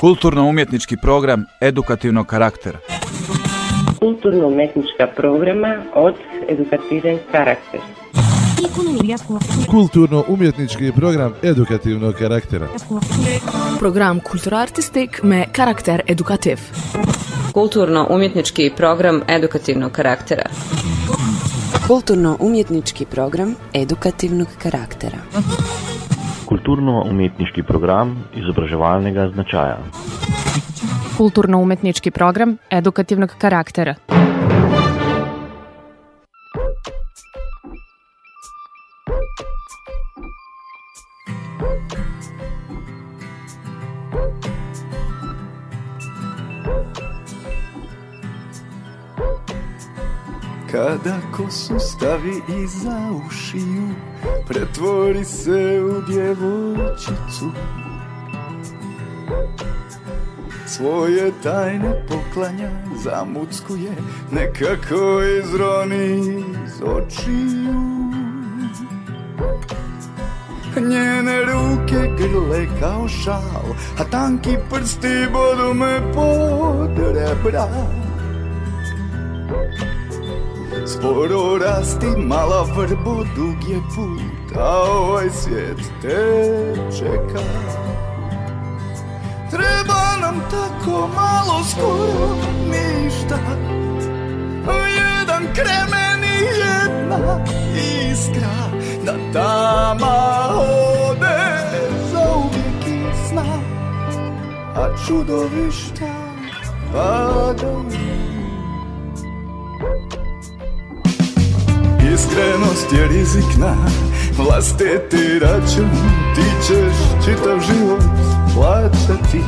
Kulturno-umjetnički program edukativnog karaktera. Kulturno-umjetnička programa od edukativen karakter. Kulturno-umjetnički program edukativnog karaktera. Program kulturartistik me karakter edukativ. Kulturno-umjetnički program edukativnog karaktera. Kulturno-umjetnički program edukativnog karaktera. Kulturno-umjetniški program izobraževalnega značaja. Kulturno-umetnički program edukativnog karaktera. Kada kosu stavi iza ušiju Pretvori se u djevojčicu. Svoje tajne poklanja Zamuckuje Nekako izroni iz očiju. Njene ruke grle kao šal A tanki prsti bodu me pod rebra Sporo rasti mala vrbo, dug je put, a ovaj svijet te čeka. Treba nam tako malo skoro ništa, jedan kremen i jedna iskra, da tama ode za uvijek i sna, a čudovišta padaju. Iskrenost je rizik na vlastiti račun. Ti ćeš čitav život plaćati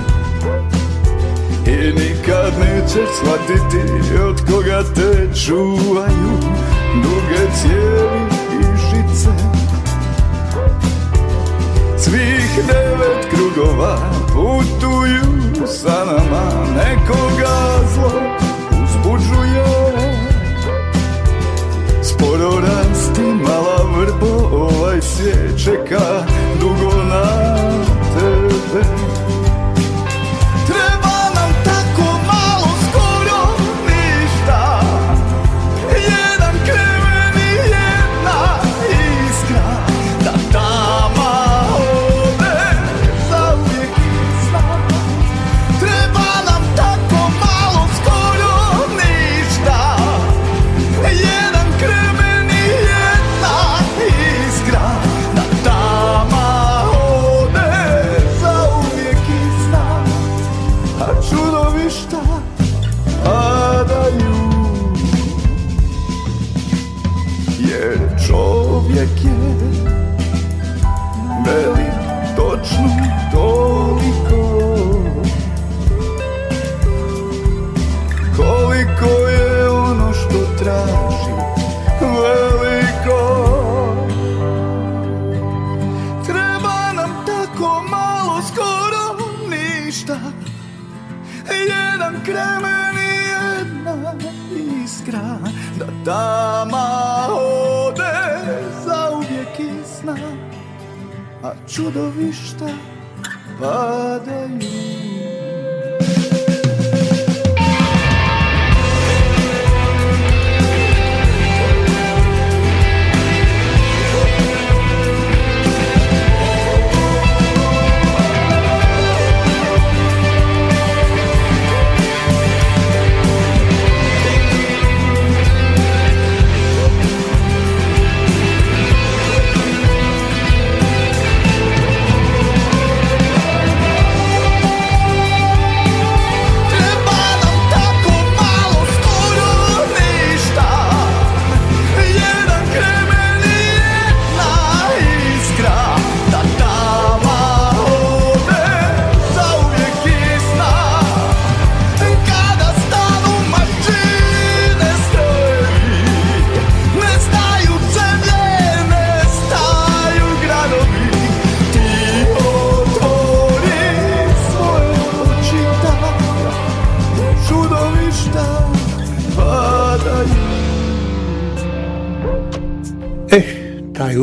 I nikad nećeš shvatiti od koga te čuvaju Duge cijevi i žice. Svih devet krugova putuju sa nama. Nekoga zlo uzbuđuje Sporo rasti mala vrbo Ovaj svijet čeka dugo na tebe Da tama ode za uvijek i sna A čudovišta padaju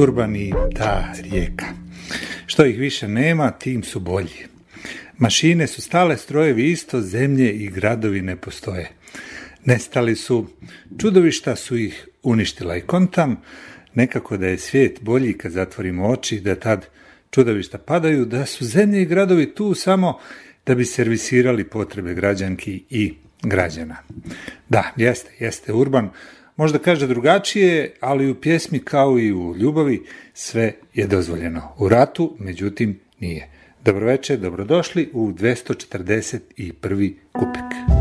urban i ta rijeka. Što ih više nema, tim su bolji. Mašine su stale, strojevi isto, zemlje i gradovi ne postoje. Nestali su, čudovišta su ih uništila i kontam, nekako da je svijet bolji kad zatvorimo oči, da tad čudovišta padaju, da su zemlje i gradovi tu samo da bi servisirali potrebe građanki i građana. Da, jeste, jeste urban, možda kaže drugačije, ali u pjesmi kao i u ljubavi sve je dozvoljeno. U ratu, međutim, nije. Dobroveče, dobrodošli u 241. kupek.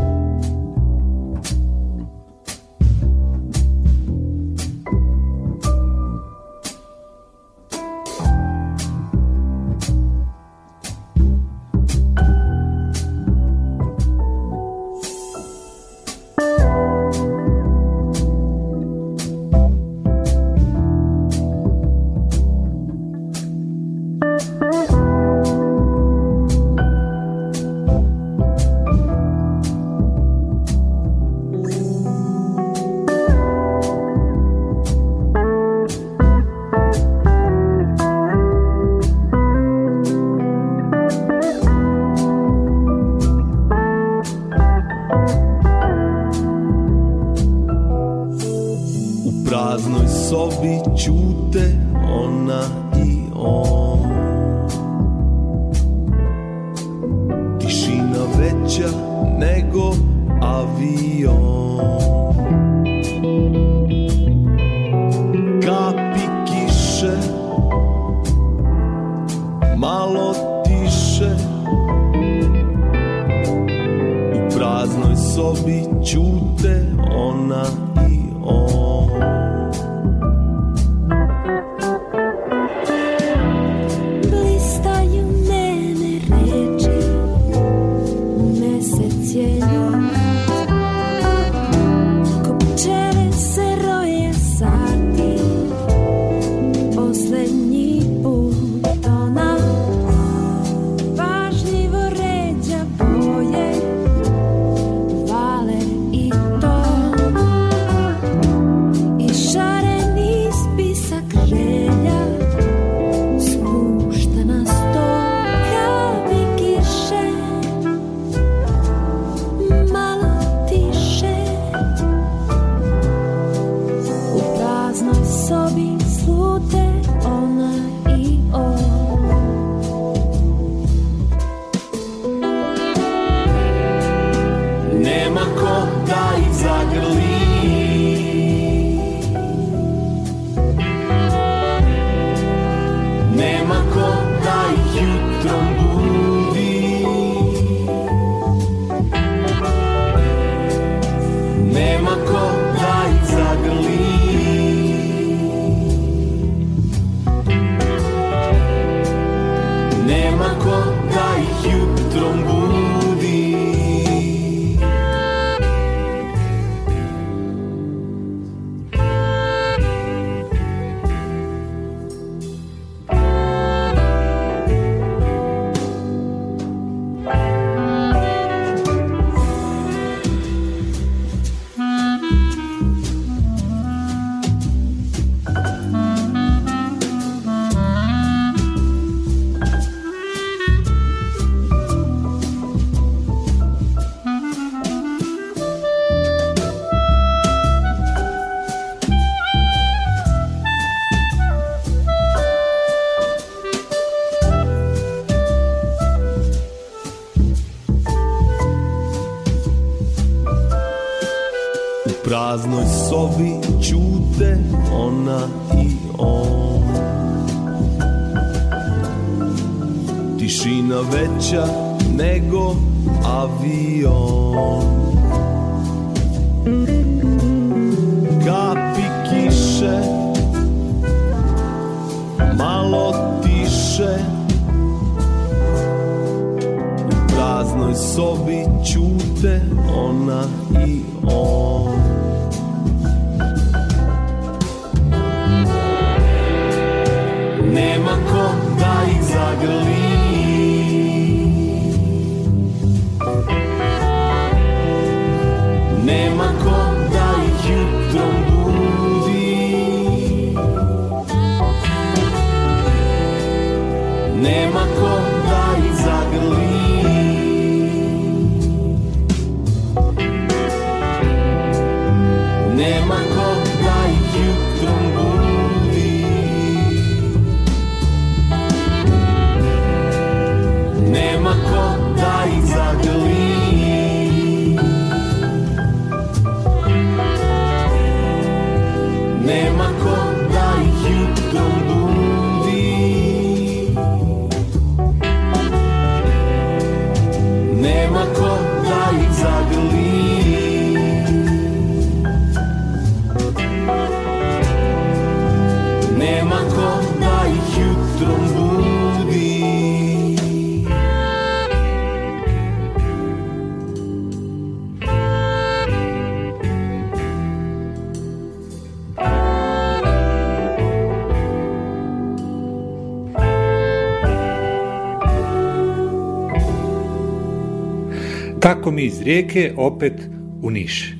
Tako mi iz rijeke opet u Niš.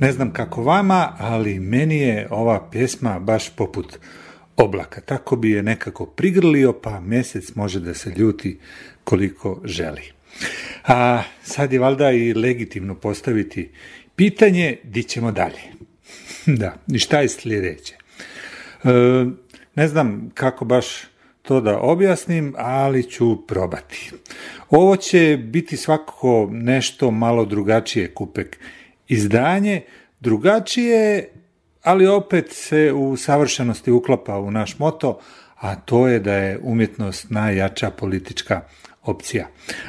Ne znam kako vama, ali meni je ova pjesma baš poput oblaka. Tako bi je nekako prigrlio, pa mjesec može da se ljuti koliko želi. A sad je valjda i legitimno postaviti pitanje di ćemo dalje. da, i šta je sljedeće? E, ne znam kako baš to da objasnim, ali ću probati. Ovo će biti svakako nešto malo drugačije kupek izdanje, drugačije, ali opet se u savršenosti uklapa u naš moto, a to je da je umjetnost najjača politička opcija.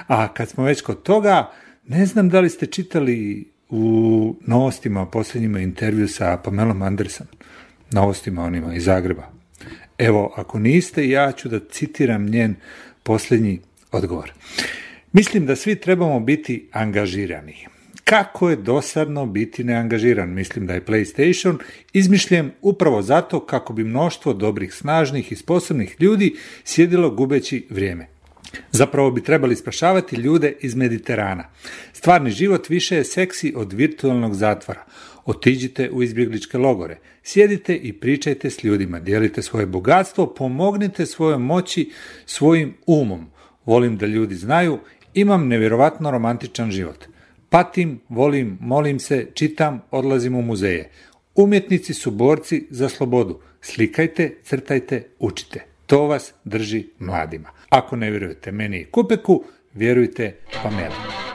A kad smo već kod toga, ne znam da li ste čitali u novostima posljednjima intervju sa Pamelom Anderson, novostima onima iz Zagreba. Evo, ako niste, ja ću da citiram njen posljednji odgovor. Mislim da svi trebamo biti angažirani. Kako je dosadno biti neangažiran? Mislim da je PlayStation izmišljen upravo zato kako bi mnoštvo dobrih, snažnih i sposobnih ljudi sjedilo gubeći vrijeme. Zapravo bi trebali spašavati ljude iz Mediterana. Stvarni život više je seksi od virtualnog zatvora. Otiđite u izbjegličke logore, sjedite i pričajte s ljudima, dijelite svoje bogatstvo, pomognite svojoj moći svojim umom. Volim da ljudi znaju, imam nevjerovatno romantičan život. Patim, volim, molim se, čitam, odlazim u muzeje. Umjetnici su borci za slobodu. Slikajte, crtajte, učite. To vas drži mladima. Ako ne vjerujete meni i Kupeku, vjerujte Pameli.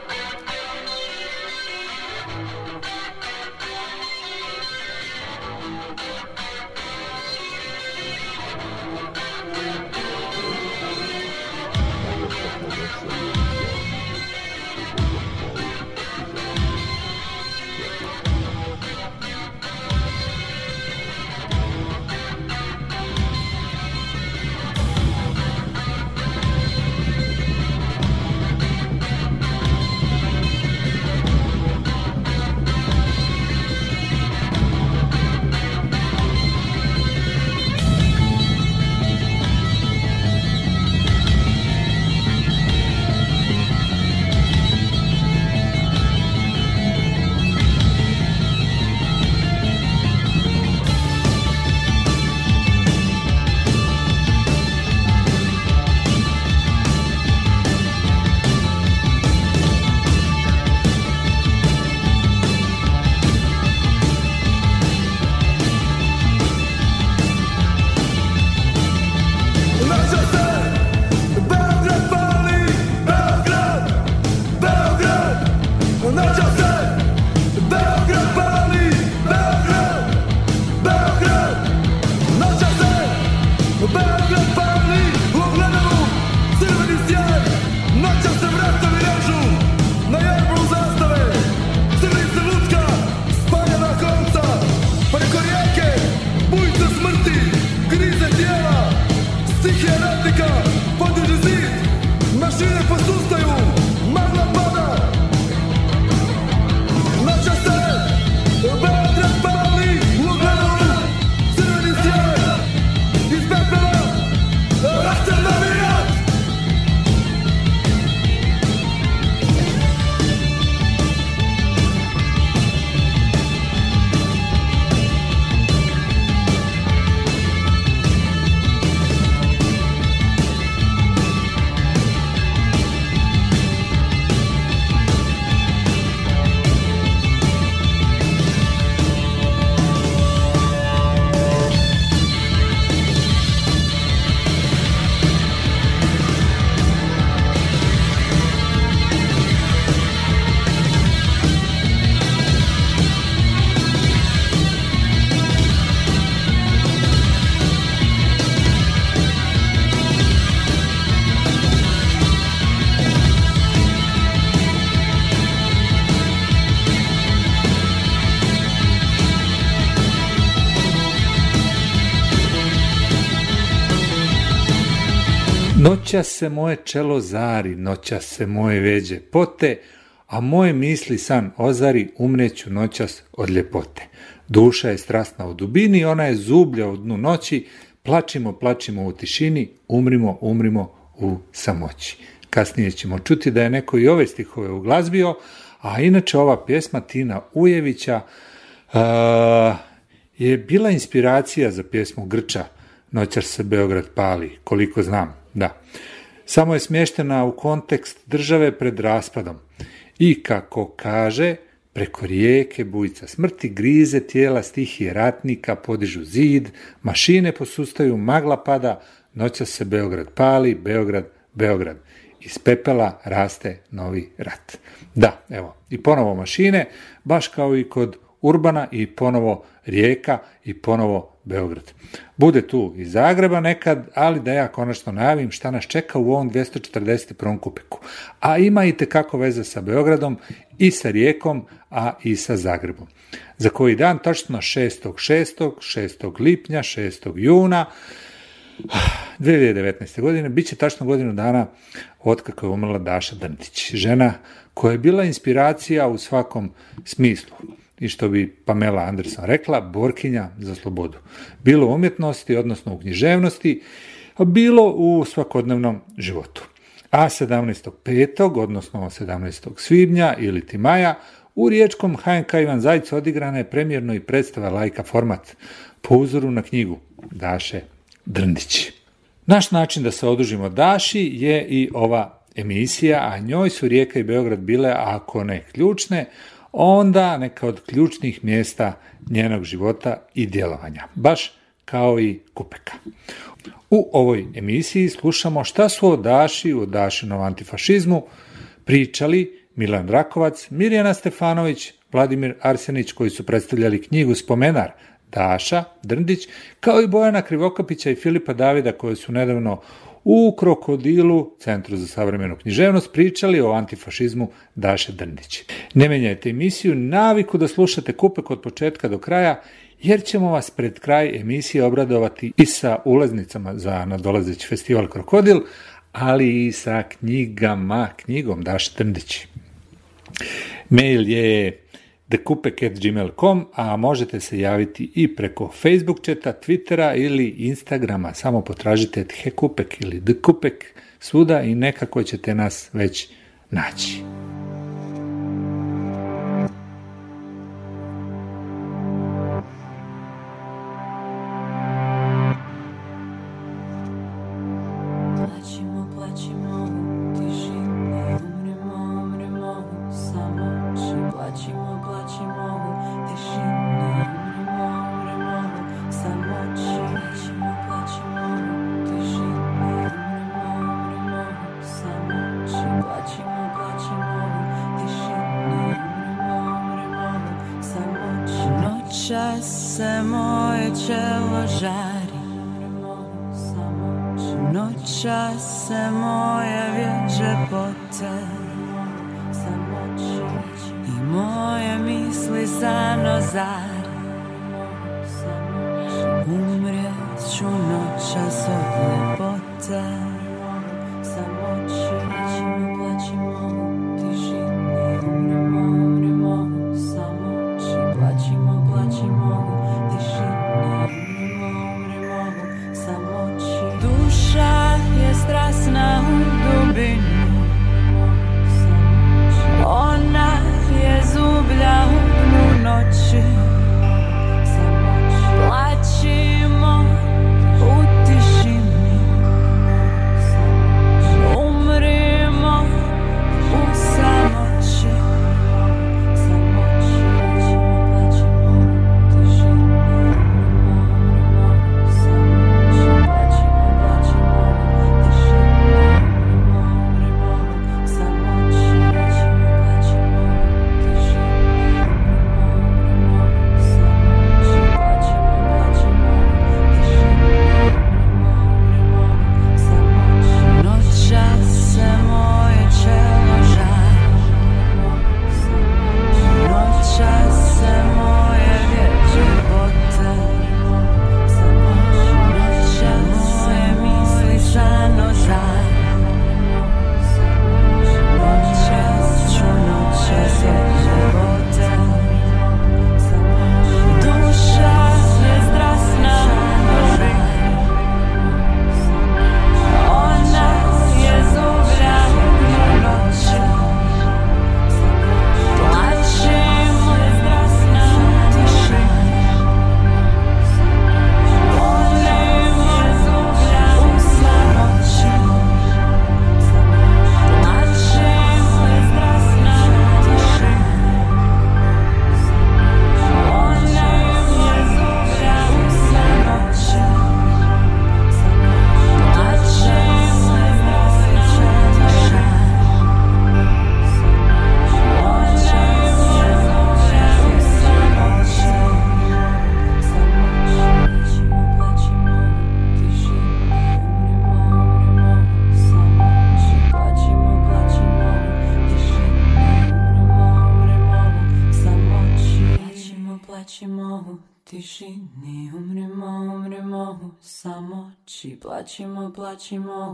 Noća se moje čelo zari, noća se moje veđe pote, a moje misli san ozari, umreću noćas od ljepote. Duša je strasna u dubini, ona je zublja u dnu noći, plačimo, plačimo u tišini, umrimo, umrimo u samoći. Kasnije ćemo čuti da je neko i ove stihove uglazbio, a inače ova pjesma Tina Ujevića uh, je bila inspiracija za pjesmu Grča, Noćar se Beograd pali, koliko znam, da. Samo je smještena u kontekst države pred raspadom. I kako kaže, preko rijeke bujica smrti grize tijela stihije ratnika, podižu zid, mašine posustaju, magla pada, noća se Beograd pali, Beograd, Beograd. Iz pepela raste novi rat. Da, evo, i ponovo mašine, baš kao i kod Urbana i ponovo Rijeka i ponovo Beograd. Bude tu i Zagreba nekad, ali da ja konačno najavim šta nas čeka u ovom 241. kupeku. A ima i tekako veze sa Beogradom i sa Rijekom, a i sa Zagrebom. Za koji dan, točno 6.6., 6. lipnja, 6. juna, 2019. godine, bit će tačno godinu dana od kako je umrla Daša Drntić, žena koja je bila inspiracija u svakom smislu i što bi Pamela Anderson rekla, borkinja za slobodu. Bilo u umjetnosti, odnosno u književnosti, a bilo u svakodnevnom životu. A 17.5. odnosno 17. svibnja ili ti maja u riječkom HNK Ivan Zajc odigrana je premjerno i predstava lajka format po uzoru na knjigu Daše Drndić. Naš način da se odužimo Daši je i ova emisija, a njoj su Rijeka i Beograd bile, ako ne ključne, onda neka od ključnih mjesta njenog života i djelovanja, baš kao i Kupeka. U ovoj emisiji slušamo šta su o Daši, o Dašinom antifašizmu pričali Milan Rakovac, Mirjana Stefanović, Vladimir Arsenić koji su predstavljali knjigu Spomenar Daša Drndić, kao i Bojana Krivokapića i Filipa Davida koji su nedavno u Krokodilu, Centru za savremenu književnost, pričali o antifašizmu Daše Drndić. Ne menjajte emisiju, naviku da slušate kupek od početka do kraja, jer ćemo vas pred kraj emisije obradovati i sa ulaznicama za nadolazeći festival Krokodil, ali i sa knjigama, knjigom Daše Drndić. Mail je thekupek.gmail.com, a možete se javiti i preko Facebook četa, Twittera ili Instagrama. Samo potražite Thekupek ili Thekupek svuda i nekako ćete nas već naći.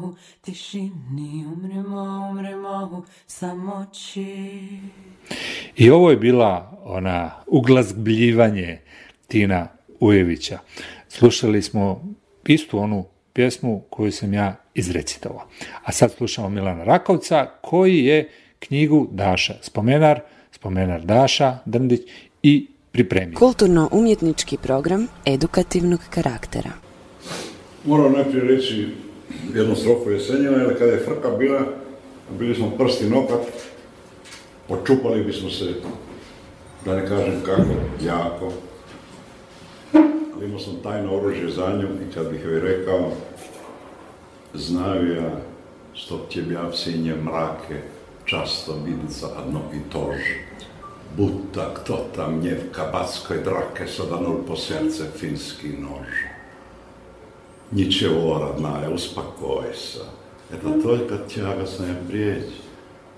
U tišini Umremo, umremo u samoći I ovo je bila ona uglazbljivanje Tina Ujevića. Slušali smo istu onu pjesmu koju sam ja izrecitovao. A sad slušamo Milana Rakovca koji je knjigu Daša Spomenar, Spomenar Daša Drndić i pripremio. Kulturno-umjetnički program edukativnog karaktera. Moram najprije reći jednu strofu Jesenjina, jer kada je frka bila, bili smo prsti nokat, počupali bismo se, da ne kažem kako, jako. Ali imao sam tajno oružje za nju i kad bih joj rekao, znaju ja, stop tjebja sinje mrake, často vidica adno i tož. Buta, kto tam nie w kabackiej drake sodanul po serce finski nož. Ничего, родная, успокойся. Это только тягостная бредь.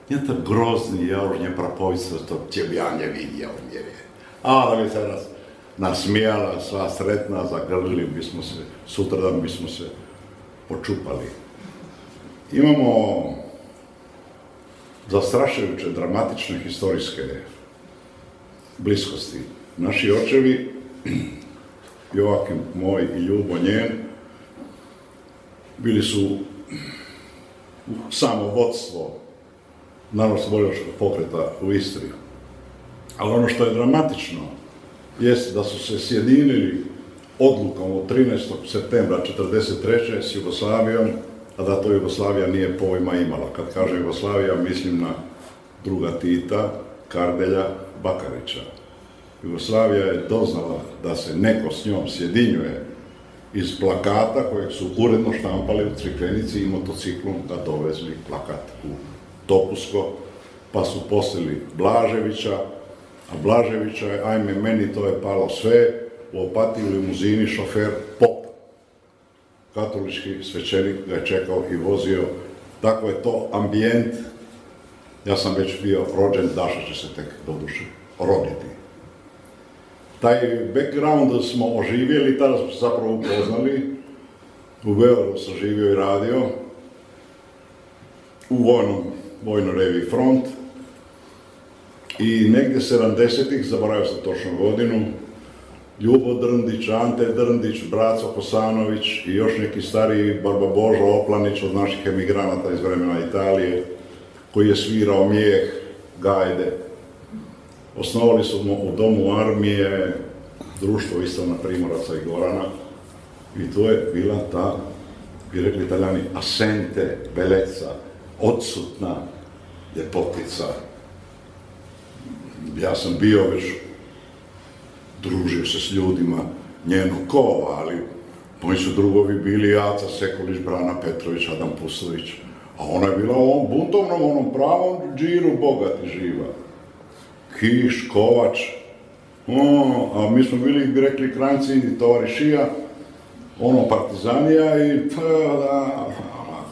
Это грозный, я уже не пропойся, чтоб тебя не видел в мире. A da bi se nas nasmijala, sva sretna, zagrlili bismo se, sutradan bismo se počupali. Imamo zastrašujuće, dramatične historijske bliskosti. Naši očevi, Joakim moj i Ljubo njen, bili su samo vodstvo narodno pokreta u Istri. Ali ono što je dramatično jest da su se sjedinili odlukom od 13. septembra 1943. s Jugoslavijom, a da to Jugoslavija nije pojma imala. Kad kažem Jugoslavija, mislim na druga Tita, Kardelja, Bakarića. Jugoslavija je doznala da se neko s njom sjedinjuje iz plakata kojeg su uredno štampali u Crikvenici i motociklom da dovezli plakat u Topusko, pa su poslili Blaževića, a Blaževića je, ajme, meni to je palo sve, u opatiji limuzini šofer pop. Katolički svećenik ga je čekao i vozio. Tako je to ambijent. Ja sam već bio rođen, Daša će se tek doduše roditi. Taj background smo oživjeli, tada smo se zapravo upoznali. U Beoru sam živio i radio. U vojnom, vojnoj reviji Front. I negdje 70-ih, zaboravio sam točno godinu, Ljubo Drndić, Ante Drndić, Braco Kosanović i još neki stariji Barba Božo Oplanić od naših emigranata iz vremena Italije, koji je svirao mijeh, gajde. Osnovali su u domu armije društvo Istana Primoraca i Gorana i to je bila ta, bi rekli italijani, asente, beleca, odsutna ljepotica. Ja sam bio već družio se s ljudima njeno kova, ali moji su drugovi bili Aca Sekulić, Brana Petrović, Adam Pusović, a ona je bila u ovom buntovnom, onom pravom džiru bogati živa. Kiš, Kovač, o, a mi smo bili, bi rekli, kranci tovarišija, ono partizanija i pa da,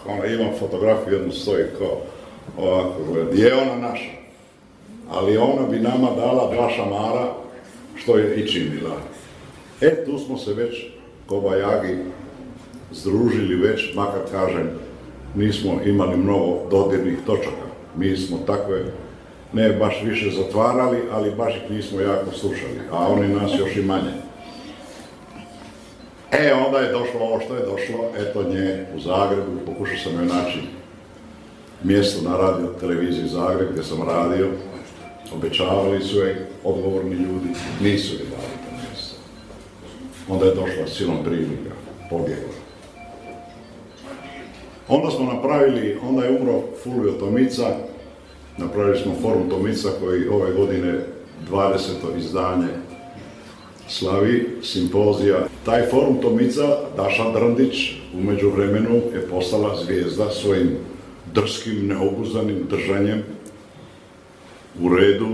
ona ima fotografiju, jednu stoji kao ovako, je ona naša. Ali ona bi nama dala dva šamara, što je i činila. E, tu smo se već kobajagi združili već, makar kažem, nismo imali mnogo dodirnih točaka. Mi smo takve, ne baš više zatvarali, ali baš ih nismo jako slušali, a oni nas još i manje. E, onda je došlo ovo što je došlo, eto nje u Zagrebu, pokušao sam joj naći mjesto na radio televiziji Zagreb gdje sam radio, Obećavali su je odgovorni ljudi, nisu je dali to mjesto. Onda je došla silom prilika, pobjegla. Onda smo napravili, onda je umro Fulvio Tomica, napravili smo forum Tomica koji ove godine 20. izdanje slavi, simpozija. Taj forum Tomica, Daša Drndić, u međuvremenu je postala zvijezda svojim drskim, neobuzdanim držanjem u redu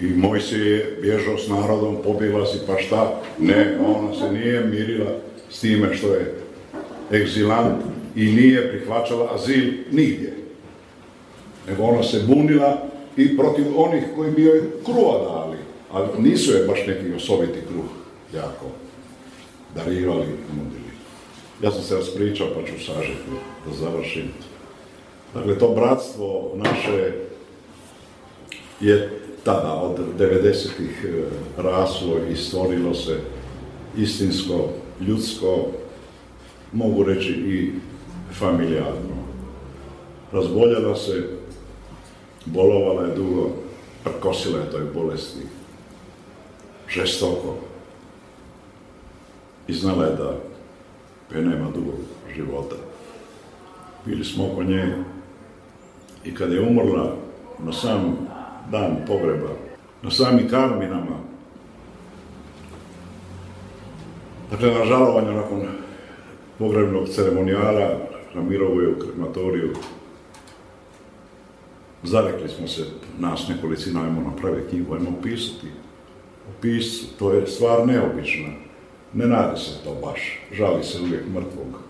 i moj se je bježao s narodom, pobjegla si pa šta, ne, ona se nije mirila s time što je egzilant i nije prihvaćala azil nigdje. Nego ona se bunila i protiv onih koji bi joj kruva dali, ali nisu je baš neki osobiti kruh jako darivali i nudili. Ja sam se raspričao pa ću sažeti da završim. Dakle, to bratstvo naše je tada od 90-ih e, raslo i stvorilo se istinsko, ljudsko, mogu reći i familjarno. Razboljala se, bolovala je dugo, prkosila je toj bolesti, žestoko. I znala je da je nema dugog života. Bili smo oko nje i kad je umrla na sam dan pogreba, na sami karminama, dakle na žalovanju nakon pogrebnog ceremonijala na Mirovoj u krematoriju, zarekli smo se, nas nekolicina, ajmo napraviti knjigu, ajmo pisati. Opis, to je stvar neobična. Ne radi se to baš, žali se uvijek mrtvog.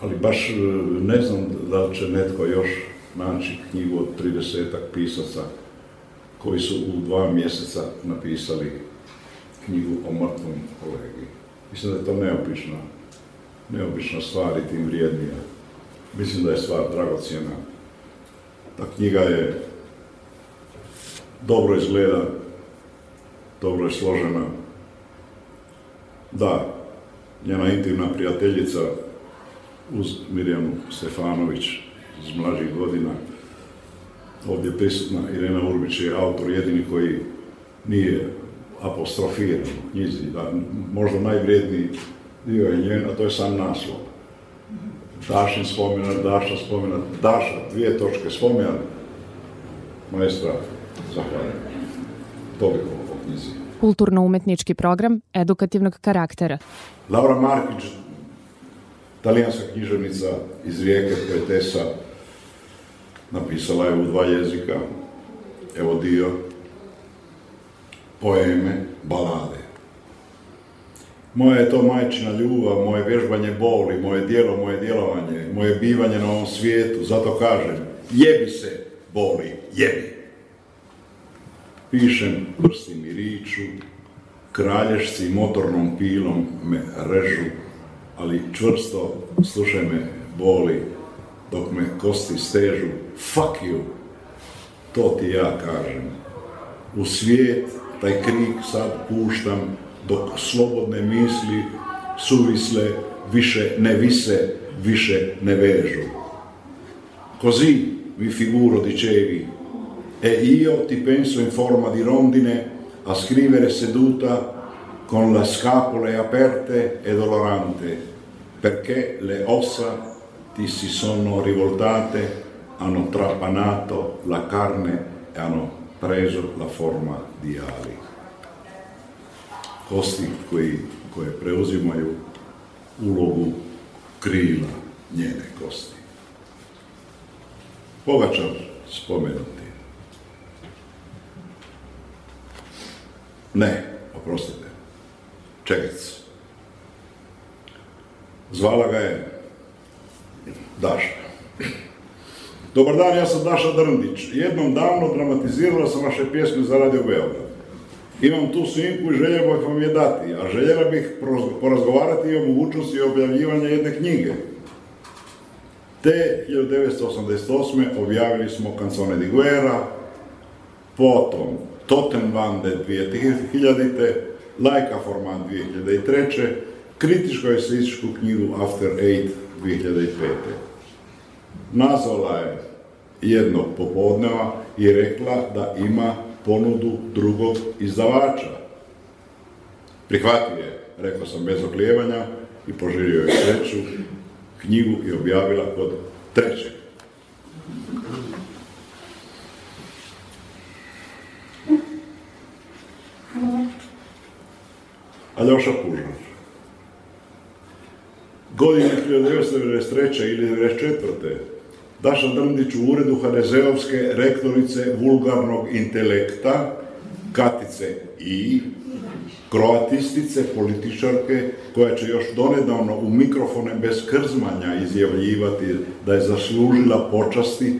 Ali baš e, ne znam da li će netko još naći knjigu od 30 pisaca koji su u dva mjeseca napisali knjigu o mrtvom kolegi. Mislim da je to neobična, neobična stvar i tim vrijednija. Mislim da je stvar dragocjena. Ta knjiga je dobro izgleda, dobro je složena. Da, njena intimna prijateljica uz Mirjanu Stefanović iz mlađih godina, ovdje prisutna Irena Urbić je autor jedini koji nije apostrofiran u knjizi, da možda najvrijedniji dio je njen, a to je sam naslov. Dašin spomenat, Daša spomenat, Daša, dvije točke spomenat, maestra, zahvaljujem. Toliko o knjizi. Kulturno-umetnički program edukativnog karaktera. Laura Markić, talijanska književnica iz Rijeke, poetesa, napisala je u dva jezika, evo dio, poeme, balade. Moje je to majčina ljubav, moje vježbanje boli, moje dijelo, moje djelovanje, moje bivanje na ovom svijetu, zato kažem, jebi se, boli, jebi. Pišem, prsti mi riču, kralješci motornom pilom me režu, ali čvrsto, slušaj me, boli, dok me kosti stežu, fuck you, to ti ja kažem. U svijet taj krik sad puštam, dok slobodne misli suvisle više ne vise, više ne vežu. Così vi figuro, dicevi, e io ti penso in forma di rondine a scrivere seduta con le scapole aperte e dolorante, perché le ossa ti si sono rivoltate, hanno trapanato la carne e hanno preso la forma di ali. Kosti koji, koje preuzimaju ulogu krila njene kosti. Pogačar spomenuti. Ne, oprostite, Čekec. Zvala ga je Daša. Dobar dan, ja sam Daša Drndić. Jednom davno dramatizirala sam vaše pjesme za Radio Beograd. Imam tu snimku i željela bih vam je dati, a željela bih porazgovarati o mogućnosti objavljivanja jedne knjige. Te 1988. objavili smo Canzone di Guerra, potom Totenwande 2000. Lajka format 2003. kritičko-eseističku knjigu After Eight 2005. Nazvala je jednog popodneva i rekla da ima ponudu drugog izdavača. Prihvatio je, rekao sam bez oklijevanja i poželio je sreću, knjigu i objavila kod trećeg. Aljoša Pužar. Godine 1993. ili 1994. Daša Drndić u uredu HDZ-ovske rektorice vulgarnog intelekta, Katice I, kroatistice, političarke, koja će još donedavno u mikrofone bez krzmanja izjavljivati da je zaslužila počasti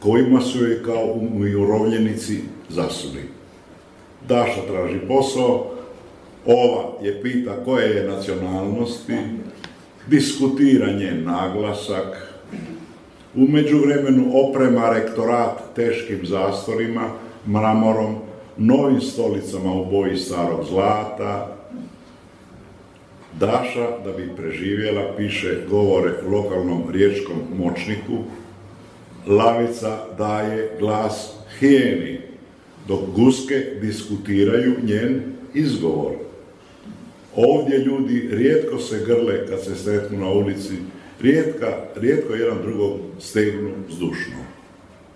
kojima su je kao umirovljenici zasuli. Daša traži posao, ova je pita koje je nacionalnosti, diskutira njen naglasak, u međuvremenu oprema rektorat teškim zastorima, mramorom, novim stolicama u boji starog zlata. Daša, da bi preživjela, piše govore lokalnom riječkom močniku. Lavica daje glas hijeni, dok guske diskutiraju njen izgovor. Ovdje ljudi rijetko se grle kad se sretnu na ulici, rijetka, rijetko jedan drugog stegnu zdušno.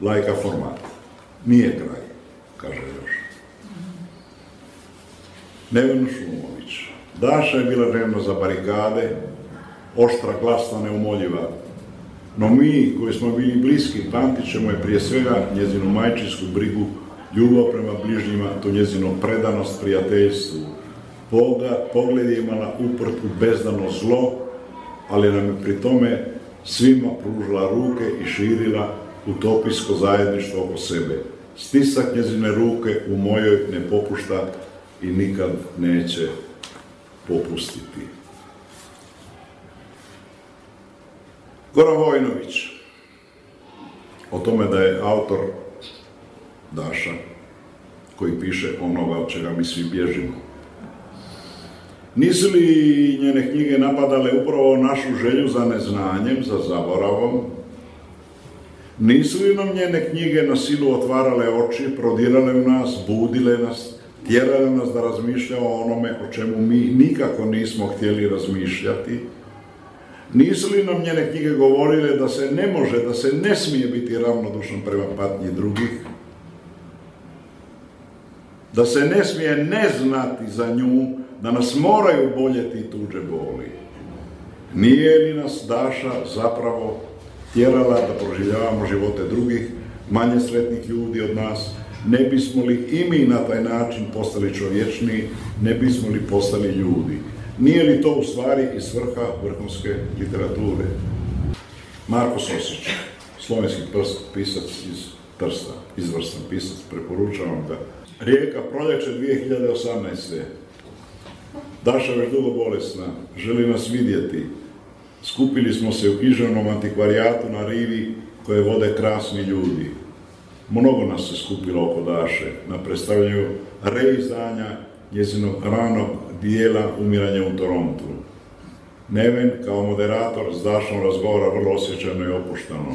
Lajka format. Nije kraj, kaže još. Neveno Šumović. Daša je bila revna za barikade, oštra, glasna, neumoljiva. No mi, koji smo bili bliski, pamtit je prije svega njezinu majčinsku brigu, ljubav prema bližnjima, to njezino predanost prijateljstvu. Poga, pogled je imala uprt bezdano zlo, ali nam je pri tome svima pružila ruke i širila utopijsko zajedništvo oko sebe. Stisak njezine ruke u mojoj ne popušta i nikad neće popustiti. Goran Vojnović, o tome da je autor Daša, koji piše onoga od čega mi svi bježimo. Nisu li njene knjige napadale upravo našu želju za neznanjem, za zaboravom? Nisu li nam njene knjige na silu otvarale oči, prodirale u nas, budile nas, tjerale nas da razmišljamo o onome o čemu mi nikako nismo htjeli razmišljati? Nisu li nam njene knjige govorile da se ne može, da se ne smije biti ravnodušan prema patnji drugih? Da se ne smije ne znati za nju, da nas moraju boljeti tuđe boli. Nije li nas Daša zapravo tjerala da proživljavamo živote drugih, manje sretnih ljudi od nas, ne bismo li i mi na taj način postali čovječniji, ne bismo li postali ljudi. Nije li to u stvari i svrha vrhunske literature? Marko Sosić, slovenski pisac iz Trsta, izvrstan pisac, preporučavam ga. Rijeka, proljeće 2018. Daša već dugo bolesna, želi nas vidjeti. Skupili smo se u književnom antikvarijatu na rivi koje vode krasni ljudi. Mnogo nas se skupilo oko Daše na predstavljanju reizdanja njezinog ranog dijela Umiranja u Torontu. Neven kao moderator s Dašom razgovara vrlo osjećano i opuštano.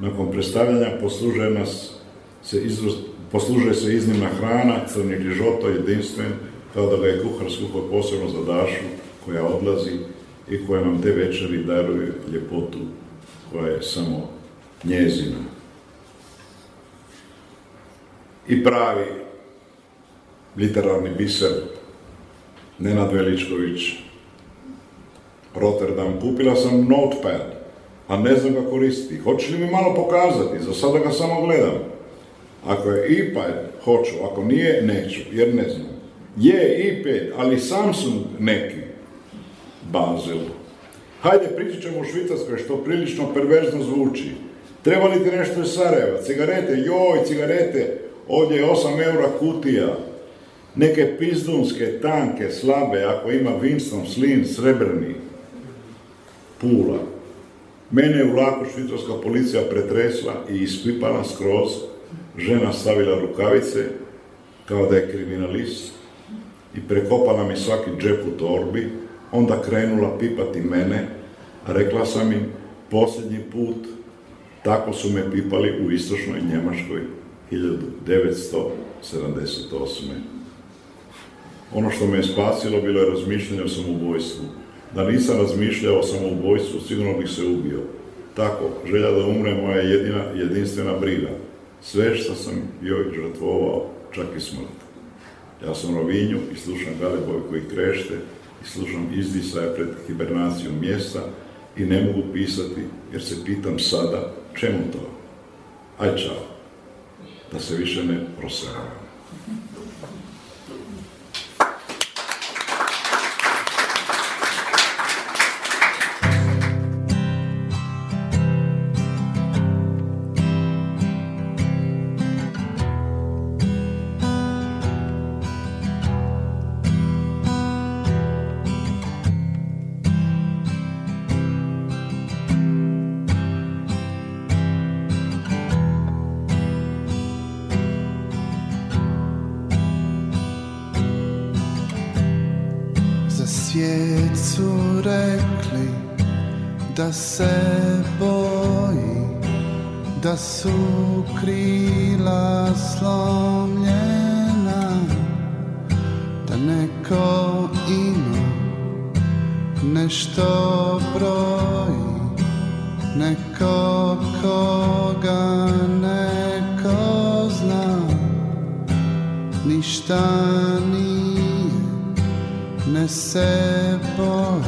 Nakon predstavljanja poslužuje nas se izvrst, poslužuje se iznimna hrana, crni rižoto, jedinstven, kao da ga je kuhar skuhao posebno za Dašu, koja odlazi i koja nam te večeri daruje ljepotu koja je samo njezina. I pravi literarni biser Nenad Veličković, Rotterdam, kupila sam notepad, a ne znam ga koristiti. Hoće li mi malo pokazati? Za sada ga samo gledam. Ako je iPad, hoću. Ako nije, neću, jer ne znam. Je iPad, ali Samsung neki. Basel. Hajde, pričat ćemo u Švicarskoj, što prilično perverzno zvuči. Treba li ti nešto iz Sarajeva? Cigarete, joj, cigarete, ovdje je 8 eura kutija. Neke pizdunske, tanke, slabe, ako ima Winston, Slin, srebrni. Pula. Mene je u vlaku švicarska policija pretresla i ispipala skroz. Žena stavila rukavice, kao da je kriminalist, i prekopala mi svaki džep u torbi, onda krenula pipati mene, rekla sam im, posljednji put, tako su me pipali u istočnoj Njemačkoj 1978. Ono što me je spasilo bilo je razmišljanje o samoubojstvu. Da nisam razmišljao o samoubojstvu, sigurno bih se ubio. Tako, želja da umre moja jedina, jedinstvena briga. Sve što sam joj žrtvovao, čak i smrt. Ja sam Rovinju i slušam Galeboj koji krešte i slušam izdisaje pred hibernacijom mjesta i ne mogu pisati jer se pitam sada čemu to? Aj čao, da se više ne proseravam. svijet rekli da se boji, da su krila slomljena, da neko ima nešto broji, neko koga neko zna, ništa nije. recebo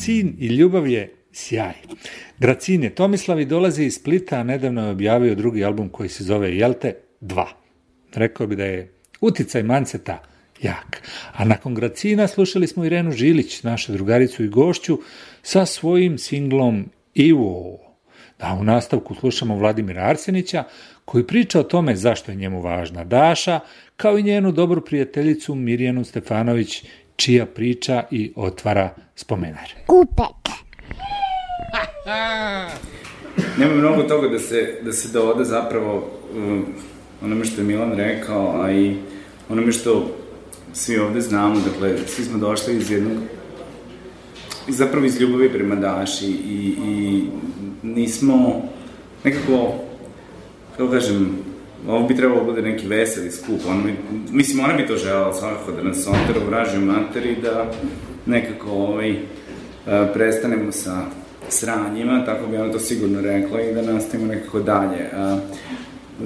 Gracin i ljubav je sjaj. Gracin je Tomislav i dolazi iz Splita, a nedavno je objavio drugi album koji se zove Jelte 2. Rekao bi da je uticaj Manceta jak. A nakon Gracina slušali smo Irenu Žilić, našu drugaricu i gošću, sa svojim singlom Ivo. Da, u nastavku slušamo Vladimira Arsenića, koji priča o tome zašto je njemu važna Daša, kao i njenu dobru prijateljicu Mirjanu Stefanović, čija priča i otvara spomenar. Kupek. Nema mnogo toga da se, da se doda zapravo um, onome što je Milan rekao, a i onome što svi ovde znamo, dakle, svi smo došli iz jednog zapravo iz ljubavi prema Daši i, i nismo nekako, kako kažem, ovo bi trebalo bude neki veseli skup, ona bi, mislim, ona bi to želela svakako da nas ontera u vražju materi, da nekako ovaj, a, prestanemo sa sranjima, tako bi ona to sigurno rekla i da nastavimo nekako dalje. A, e,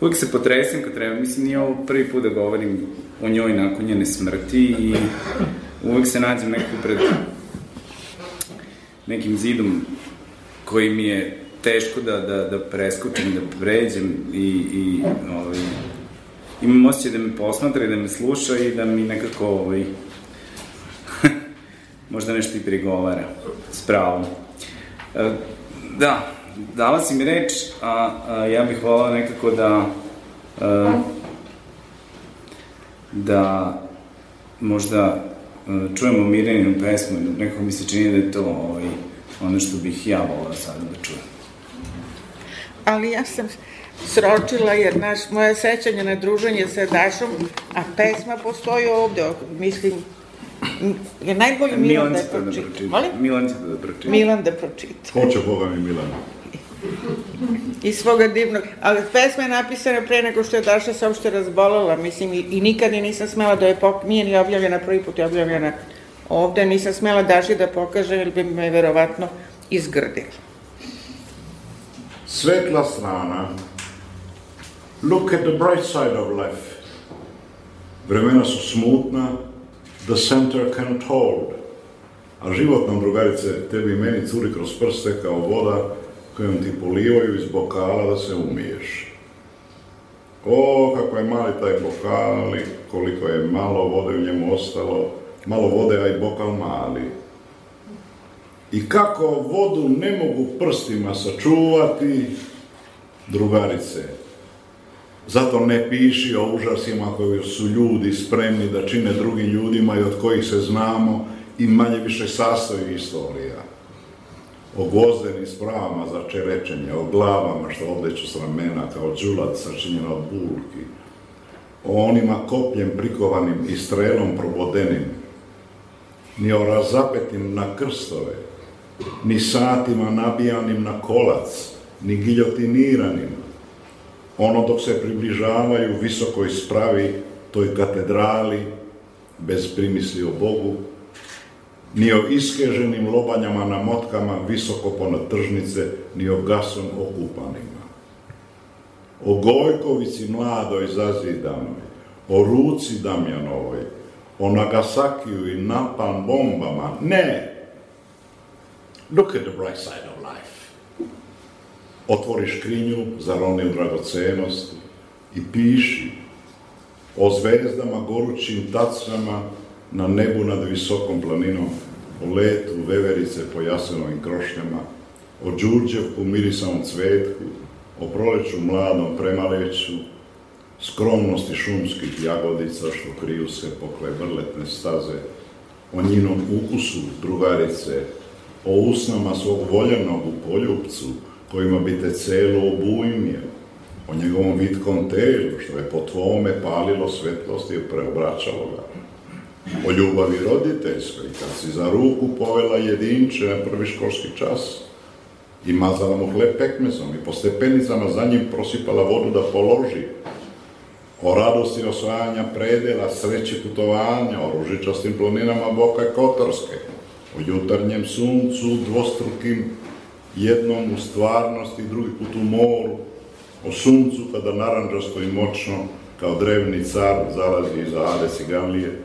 uvijek se potresem kad treba, mislim, nije ovo prvi put da govorim o njoj nakon njene smrti i uvijek se nađem nekako pred nekim zidom koji mi je teško da, da, da preskočim, da pređem i, i ovaj, imam osjećaj da me posmatra i da me sluša i da mi nekako ovaj, možda nešto i prigovara s pravom. E, da, dala si mi reč, a, a ja bih volao nekako da a, da možda a, čujemo Mirjaninu pesmu, nekako mi se čini da je to ovaj, ono što bih ja volao sada da čujem. Ali ja sam sročila jer naš, moje sećanje na druženje sa Dašom, a pesma postoji ovde, mislim, je najbolji Milan da je to da pročita. pročita. Molim? Milan da pročita. Milan da pročita. Hoće Boga mi Milan. I svoga divnog, ali pesma je napisana pre nego što je Daša se uopšte razbolala, mislim, i, i nikad je nisam smela da je pok... nije ni objavljena, prvi put je objavljena ovde, nisam smela Daši da pokaže, jer bi me verovatno izgrdila. Svetla strana Look at the bright side of life. Vremena su smutna, the center cannot hold. A život nam, drugarice, tebi i meni curi kroz prste kao voda kojom ti polivaju iz bokala da se umiješ. O, kako je mali taj bokal i koliko je malo vode u njemu ostalo. Malo vode, a i bokal mali. I kako vodu ne mogu prstima sačuvati, drugarice. Zato ne piši o užasima koji su ljudi spremni da čine drugim ljudima i od kojih se znamo i manje više sastoji istorija. O gvozdenim spravama za čerečenje, o glavama što ovdeću s ramena kao džulac sačinjena od bulki, o onima kopljem prikovanim i strelom probodenim, ni o razapetim na krstove, ni satima nabijanim na kolac, ni giljotiniranim, ono dok se približavaju visokoj spravi toj katedrali, bez primisli o Bogu, ni o iskeženim lobanjama na motkama visoko ponad tržnice, ni o gasom okupanima. O Gojkovici mladoj zazidanoj, o ruci Damjanovoj, o Nagasakiju i napalm bombama, ne! Look at the bright side of life. Otvori škrinju, zaroni u dragocenosti i piši o zvezdama gorućim tacama na nebu nad visokom planinom, o letu veverice po jasenovim krošnjama, o đurđevku mirisavom cvetku, o proleću mladom premaleću, skromnosti šumskih jagodica što kriju se pokle vrletne staze, o njinom ukusu drugarice, o usnama svog voljenog u poljupcu, kojima bi te celo obujmio, o njegovom vitkom telu, što je po tvome palilo svetlosti i preobraćalo ga, o ljubavi roditeljskoj, kad si za ruku povela jedinče na prvi školski čas i mazala mu hleb pekmezom i po stepenicama za njim prosipala vodu da položi, o radosti osvajanja predela, sreći putovanja, o ružičastim planinama Boka Kotorske, o jutarnjem suncu, dvostrukim jednom u stvarnosti, drugi put u moru, o suncu kada naranđasto i moćno, kao drevni car, zalazi iza Ade Ciganlije,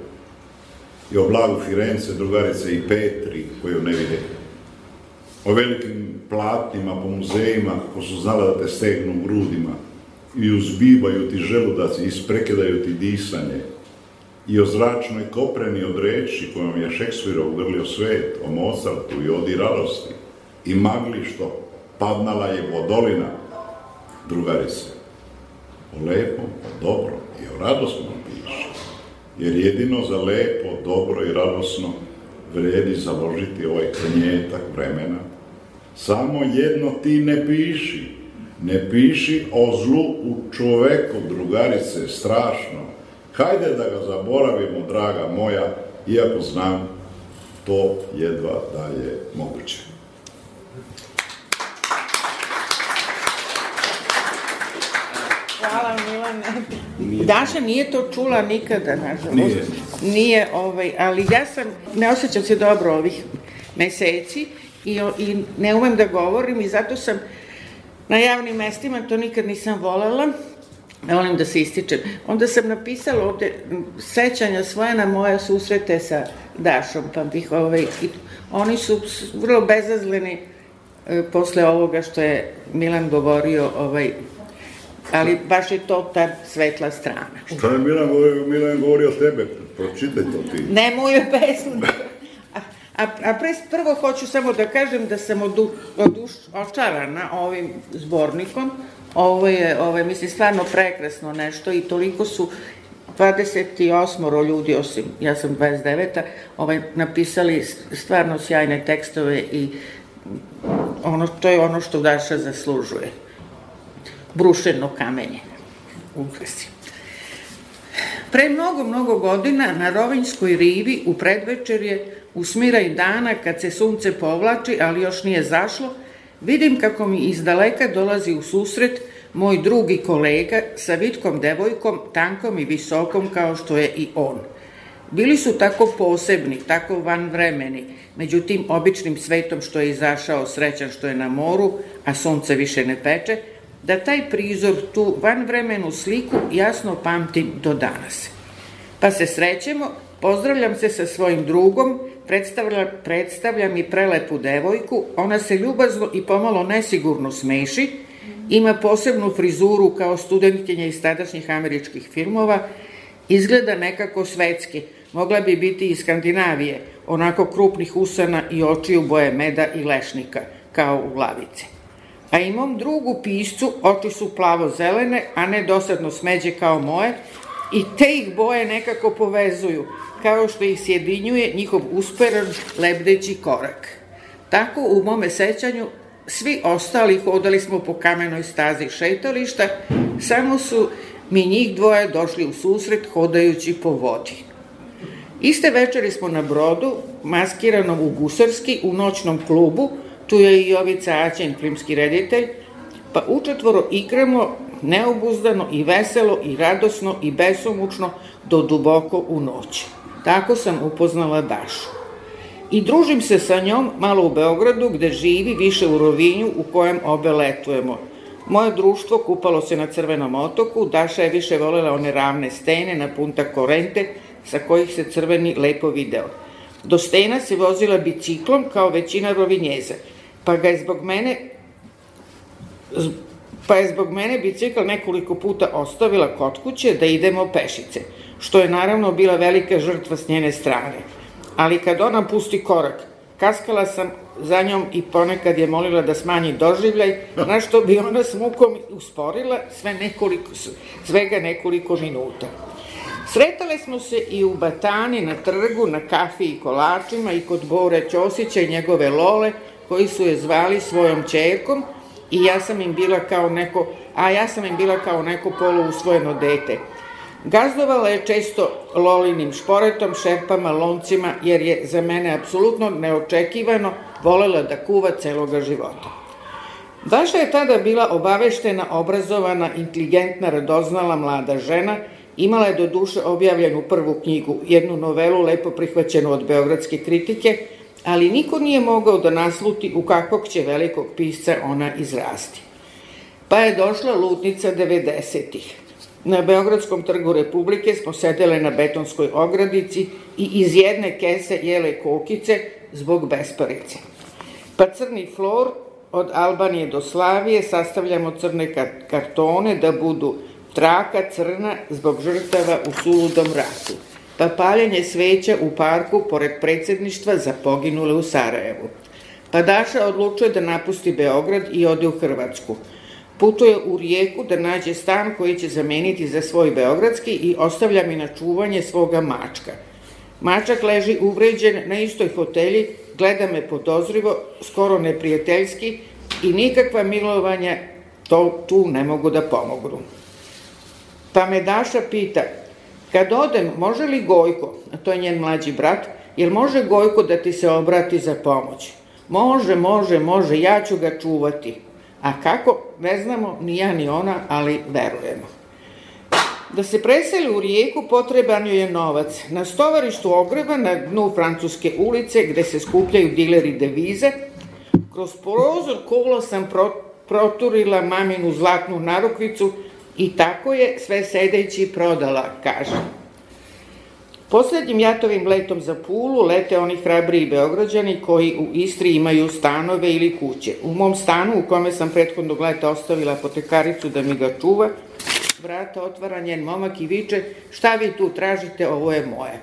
i o blagu Firence, drugarice i Petri, koju ne vide. O velikim platnima po muzejima, kako su znala da te stegnu grudima, i uzbibaju ti želudac i isprekidaju ti disanje, i o zračnoj kopreni od reči kojom je Šekspirov ugrlio svet, o Mozartu i odi radosti, i magli što padnala je vodolina, drugarice, o lepom, o dobrom i o radosnom piše, jer jedino za lepo, dobro i radosno vredi založiti ovaj krnjetak vremena. Samo jedno ti ne piši, ne piši o zlu u čoveku, drugarice, strašno. Hajde da ga zaboravimo, draga moja, iako znam, to jedva da je moguće. Hvala Milane. Daša nije to čula nikada, nažalost. Nije. Nije, ovaj, ali ja sam, ne osjećam se dobro ovih meseci i, i ne umem da govorim i zato sam na javnim mestima, to nikad nisam volela, ne volim da se ističem. Onda sam napisala ovde sećanja svoje na moje susrete sa Dašom, pa bih ovaj, i oni su vrlo bezazleni e, posle ovoga što je Milan govorio, ovaj, ali baš je to ta svetla strana. Šta je Milan govorio, Milan govorio o tebe, pročitaj to ti. Ne moju pesmu. A, a, a pre, prvo hoću samo da kažem da sam odu, oduš, očarana ovim zbornikom. Ovo je, ovo je, mislim, stvarno prekrasno nešto i toliko su 28 ljudi, osim ja sam 29 ovaj, napisali stvarno sjajne tekstove i ono, to je ono što Daša zaslužuje. Brušeno kamenje. Ukrasi. Pre mnogo, mnogo godina na Rovinjskoj rivi u predvečerje u smiraj dana kad se sunce povlači, ali još nije zašlo, vidim kako mi iz daleka dolazi u susret moj drugi kolega sa vitkom devojkom, tankom i visokom kao što je i on. Bili su tako posebni, tako vanvremeni, međutim običnim svetom što je izašao srećan što je na moru, a sunce više ne peče, da taj prizor, tu vanvremenu sliku, jasno pamtim do danas. Pa se srećemo, pozdravljam se sa svojim drugom, predstavlja, predstavlja mi prelepu devojku, ona se ljubazno i pomalo nesigurno smeši, ima posebnu frizuru kao studentkinja iz tadašnjih američkih filmova, izgleda nekako svetski, mogla bi biti iz Skandinavije, onako krupnih usana i očiju boje meda i lešnika, kao u glavice. A imam drugu piscu, oči su plavo-zelene, a ne dosadno smeđe kao moje, i te ih boje nekako povezuju, kao što ih sjedinjuje njihov usperan lebdeći korak. Tako u mome sećanju svi ostali hodali smo po kamenoj stazi šetališta, samo su mi njih dvoje došli u susret hodajući po vodi. Iste večeri smo na brodu, maskiranom u Gusarski, u noćnom klubu, tu je i Jovica Aćen, filmski reditelj, pa učetvoro igramo neobuzdano i veselo i radosno i besomučno do duboko u noć. Tako sam upoznala Dašu. I družim se sa njom malo u Beogradu gde živi više u Rovinju u kojem obe letujemo. Moje društvo kupalo se na Crvenom otoku, Daša je više volela one ravne stene na Punta Korente sa kojih se crveni lepo video. Do stena se vozila biciklom kao većina rovinjeza, pa ga je zbog mene pa je zbog mene bicikl nekoliko puta ostavila kod kuće da idemo pešice, što je naravno bila velika žrtva s njene strane. Ali kad ona pusti korak, kaskala sam za njom i ponekad je molila da smanji doživljaj, na što bi ona s mukom usporila sve nekoliko, svega nekoliko minuta. Sretale smo se i u Batani, na trgu, na kafi i kolačima i kod Bore Ćosića i njegove Lole, koji su je zvali svojom čerkom, i ja sam im bila kao neko, a ja sam im bila kao neko polu usvojeno dete. Gazdovala je često lolinim šporetom, šerpama, loncima, jer je za mene apsolutno neočekivano volela da kuva celoga života. Daša je tada bila obaveštena, obrazovana, inteligentna, radoznala mlada žena, imala je do duše objavljenu prvu knjigu, jednu novelu lepo prihvaćenu od beogradske kritike, ali niko nije mogao da nasluti u kakvog će velikog pisca ona izrasti. Pa je došla lutnica 90-ih. Na Beogradskom trgu Republike smo sedele na betonskoj ogradici i iz jedne kese jele kokice zbog besparice. Pa crni flor od Albanije do Slavije sastavljamo crne kartone da budu traka crna zbog žrtava u suludom ratu pa paljenje sveća u parku pored predsedništva za poginule u Sarajevu. Pa Daša odlučuje da napusti Beograd i ode u Hrvatsku. Putuje u Rijeku da nađe stan koji će zameniti za svoj beogradski i ostavlja mi na čuvanje svoga mačka. Mačak leži uvređen na istoj fotelji, gleda me podozrivo, skoro neprijateljski i nikakva milovanja to tu ne mogu da pomognu. Pa me Daša pita, Kad odem, može li Gojko, a to je njen mlađi brat, jel može Gojko da ti se obrati za pomoć? Može, može, može, ja ću ga čuvati. A kako, ne znamo, ni ja ni ona, ali verujemo. Da se preseli u rijeku potreban joj je novac. Na stovarištu ogreba na dnu Francuske ulice gde se skupljaju dileri devize, kroz prozor kola sam pro, proturila maminu zlatnu narukvicu I tako je sve sedeći prodala, kaže. Poslednjim jatovim letom za Pulu lete oni hrabriji beograđani koji u Istri imaju stanove ili kuće. U mom stanu, u kome sam prethodnog leta ostavila potekaricu da mi ga čuva, vrata otvara njen momak i viče, šta vi tu tražite, ovo je moje.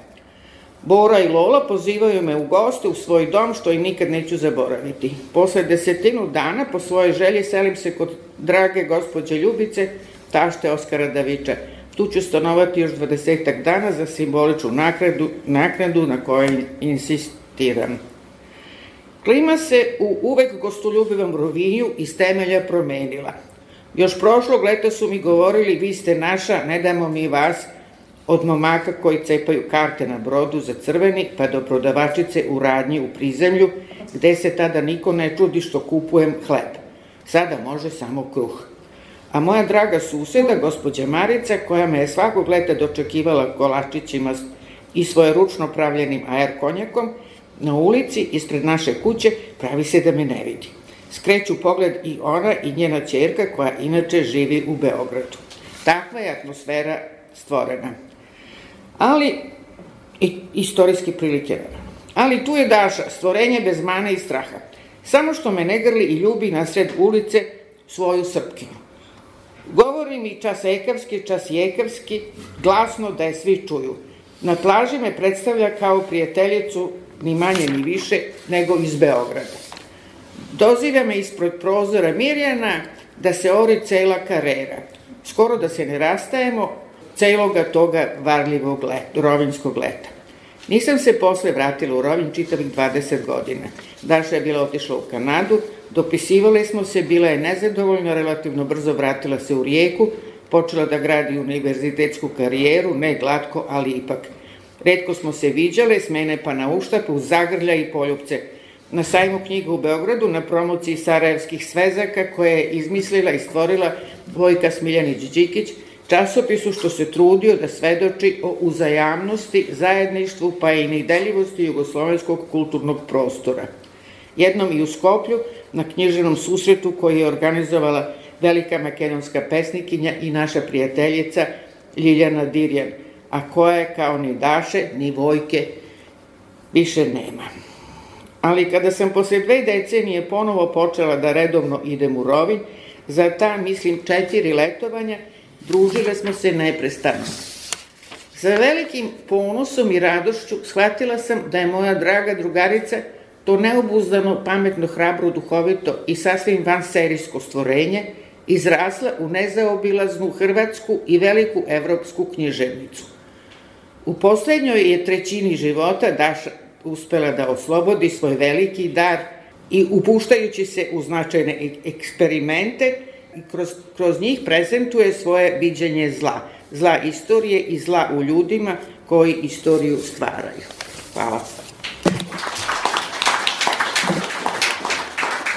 Bora i Lola pozivaju me u goste u svoj dom, što im nikad neću zaboraviti. Posle desetinu dana, po svojoj želji, selim se kod drage gospođe Ljubice, tašte Oskara Daviča. Tu ću stanovati još dvadesetak dana za simboličnu naknadu, naknadu na kojoj insistiram. Klima se u uvek gostoljubivom rovinju iz temelja promenila. Još prošlog leta su mi govorili, vi ste naša, ne damo mi vas, od momaka koji cepaju karte na brodu za crveni, pa do prodavačice u radnji u prizemlju, gde se tada niko ne čudi što kupujem hleb. Sada može samo kruh a moja draga suseda, gospođa Marica, koja me je svakog leta dočekivala kolačićima i svoje ručno pravljenim aer konjakom, na ulici ispred naše kuće pravi se da me ne vidi. skreću pogled i ona i njena čerka koja inače živi u Beogradu. Takva je atmosfera stvorena. Ali, i, istorijski prilike Ali tu je Daša, stvorenje bez mane i straha. Samo što me ne grli i ljubi na sred ulice svoju srpkinu. Govori mi čas ekavski, čas jekavski, glasno da je svi čuju. Na plaži me predstavlja kao prijateljicu ni manje ni više nego iz Beograda. Dozira me ispred prozora Mirjana da se ori cela karera. Skoro da se ne rastajemo celoga toga varljivog leta, rovinskog leta. Nisam se posle vratila u Rovin čitavih 20 godina. Daša je bila otišla u Kanadu, dopisivale smo se, bila je nezadovoljna, relativno brzo vratila se u Rijeku, počela da gradi univerzitetsku karijeru, ne glatko, ali ipak. Redko smo se viđale, s mene pa na uštapu, zagrlja i poljubce. Na sajmu knjiga u Beogradu, na promociji Sarajevskih svezaka koje je izmislila i stvorila Vojka Smiljanić-Đikić, časopisu što se trudio da svedoči o uzajamnosti, zajedništvu pa i nedeljivosti jugoslovenskog kulturnog prostora. Jednom i u Skoplju, na knjiženom susretu koji je organizovala velika makedonska pesnikinja i naša prijateljica Ljiljana Dirjan, a koje kao ni Daše, ni Vojke više nema. Ali kada sam posle dve decenije ponovo počela da redovno idem u Rovin, za ta, mislim, četiri letovanja, družile smo se neprestano. Sa velikim ponosom i radošću shvatila sam da je moja draga drugarica to neobuzdano, pametno, hrabro, duhovito i sasvim vanserijsko stvorenje izrasla u nezaobilaznu hrvatsku i veliku evropsku književnicu. U poslednjoj je trećini života Daša uspela da oslobodi svoj veliki dar i upuštajući se u značajne eksperimente, kroz, kroz njih prezentuje svoje viđenje zla. Zla istorije i zla u ljudima koji istoriju stvaraju. Hvala.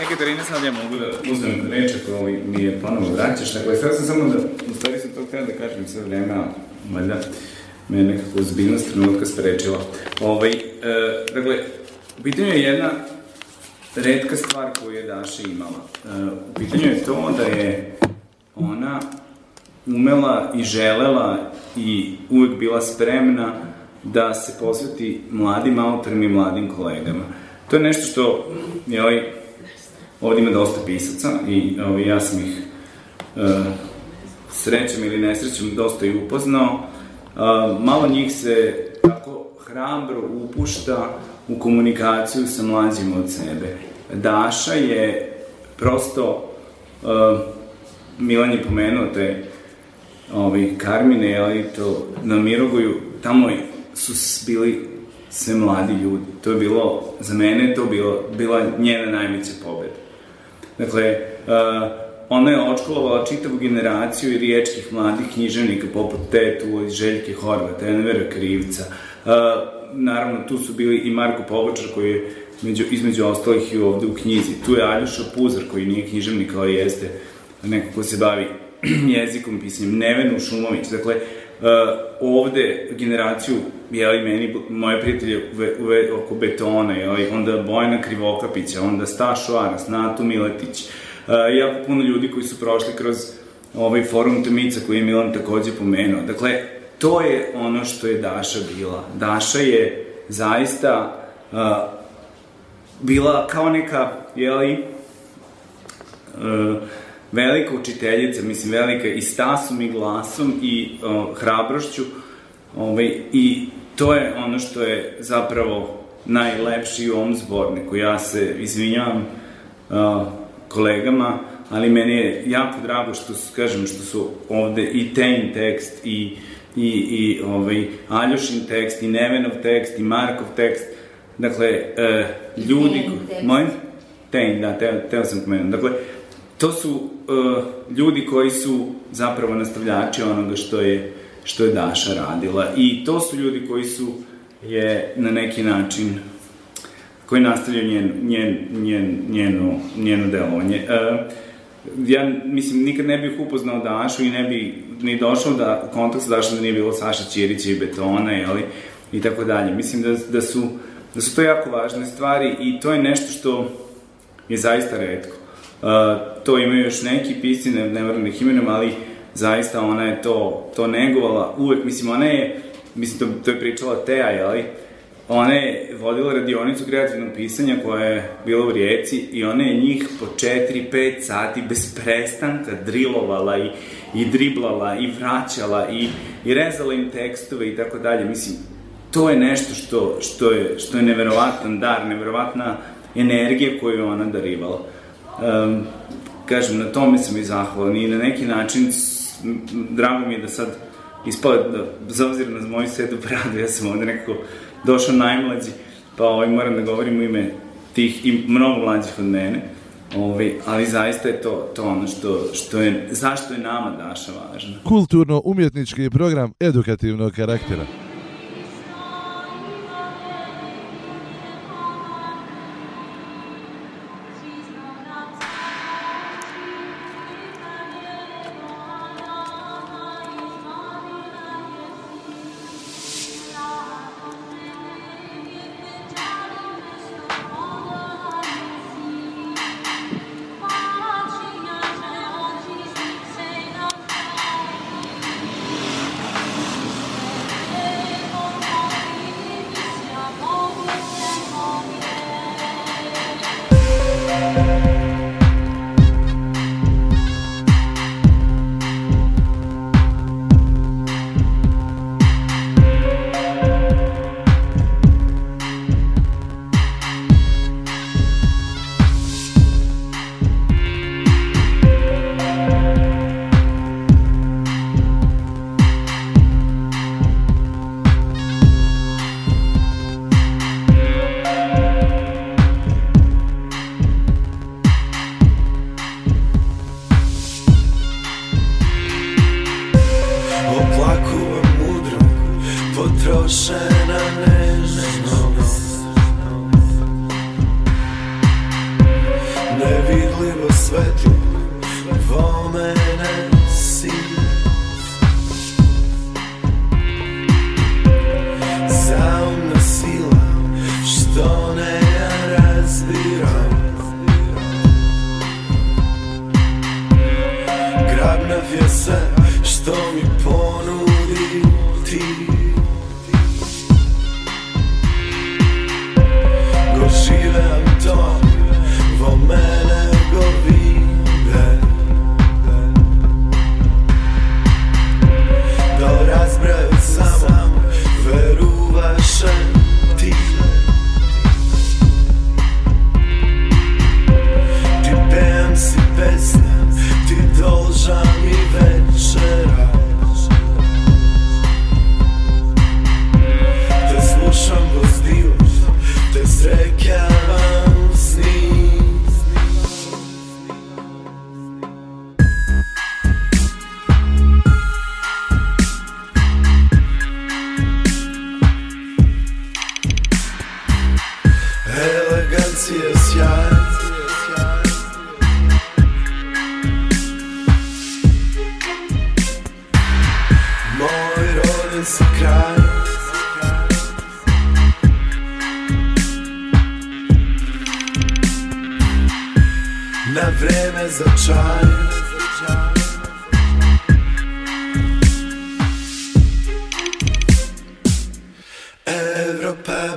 Katarina, sad ja mogu da uzmem reč ako mi je ponovo vraćaš. Dakle, sad sam samo da, u stvari sam to htela da kažem sve vreme, a valjda me je nekako ozbiljnost trenutka sprečila. Ovaj, e, dakle, u pitanju je jedna redka stvar koju je Daša imala. E, u pitanju je to da je ona umela i želela i uvek bila spremna da se posveti mladim autorima i mladim kolegama. To je nešto što, jeli, ovdje ima dosta pisaca i ovaj, ja sam ih e, srećem ili nesrećem dosta i upoznao. E, malo njih se tako hrabro upušta u komunikaciju sa mlađim od sebe. Daša je prosto, uh, Milan je pomenuo te ovaj, Karmine, ali to na Mirogoju, tamo su bili sve mladi ljudi. To je bilo, za mene to bilo, bila njena najveća pobeda. Dakle, ona je očkolovala čitavu generaciju i riječkih mladih književnika poput Tetu, Željke Horvata, Envera Krivca, naravno tu su bili i Marko Pobočar koji je među, između ostalih i ovde u knjizi. Tu je Aljoša Puzar koji nije književnik, ali jeste neko ko se bavi jezikom, pisanjem, Nevenu Šumović. Dakle, ovde generaciju, jeli meni, moje prijatelje uve, uve, oko betona, jeli, onda Bojana Krivokapića, onda Stašo Aras, Natu Miletić, uh, jako puno ljudi koji su prošli kroz ovaj forum Tomica koji je Milan takođe pomenuo. Dakle, to je ono što je Daša bila. Daša je zaista uh, bila kao neka, jeli, uh, velika učiteljica, mislim velika i stasom i glasom i uh, hrabrošću, ovaj, i to je ono što je zapravo najlepši u ovom zborniku. Ja se izvinjavam uh, kolegama, ali meni je jako drago što su, kažem, što su ovde i Tejn tekst i i, i ovaj, Aljošin tekst, i Nevenov tekst, i Markov tekst, dakle, e, ljudi... Moj? Tejn, da, teo, teo sam pomenuti. Dakle, to su uh, ljudi koji su zapravo nastavljači onoga što je, što je Daša radila. I to su ljudi koji su je na neki način koji nastavljaju njen, njen, njen, njeno, njeno delovanje. Uh, ja, mislim, nikad ne bih upoznao Dašu i ne bi ni došao da kontakt sa Dašom da nije bilo Saša Ćirića i Betona, jeli, i tako dalje. Mislim da, da, su, da su to jako važne stvari i to je nešto što je zaista redko. to imaju još neki pisci, ne, ne moram da ih imenujem, ali zaista ona je to, to negovala uvek, mislim, ona je, mislim, to, to je pričala Teja, jeli, ona je vodila radionicu kreativnog pisanja koja je bila u Rijeci i ona je njih po 4-5 sati bez prestanka drilovala i, i driblala i vraćala i, i rezala im tekstove i tako dalje. Mislim, to je nešto što, što, je, što je neverovatan dar, neverovatna energija koju je ona darivala. Um, kažem, na tome sam i zahvalan i na neki način drago mi je da sad ispale, da, za obzir na moju sedu bradu, ja sam ovde nekako došao najmlađi, pa ovaj, moram da govorim u ime tih i mnogo mlađih od mene, ovaj, ali zaista je to, to ono što, što je, zašto je nama Daša važna. Kulturno-umjetnički program edukativnog karaktera.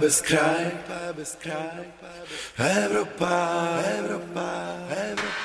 bez kraj, Evropa, Evropa, Evropa.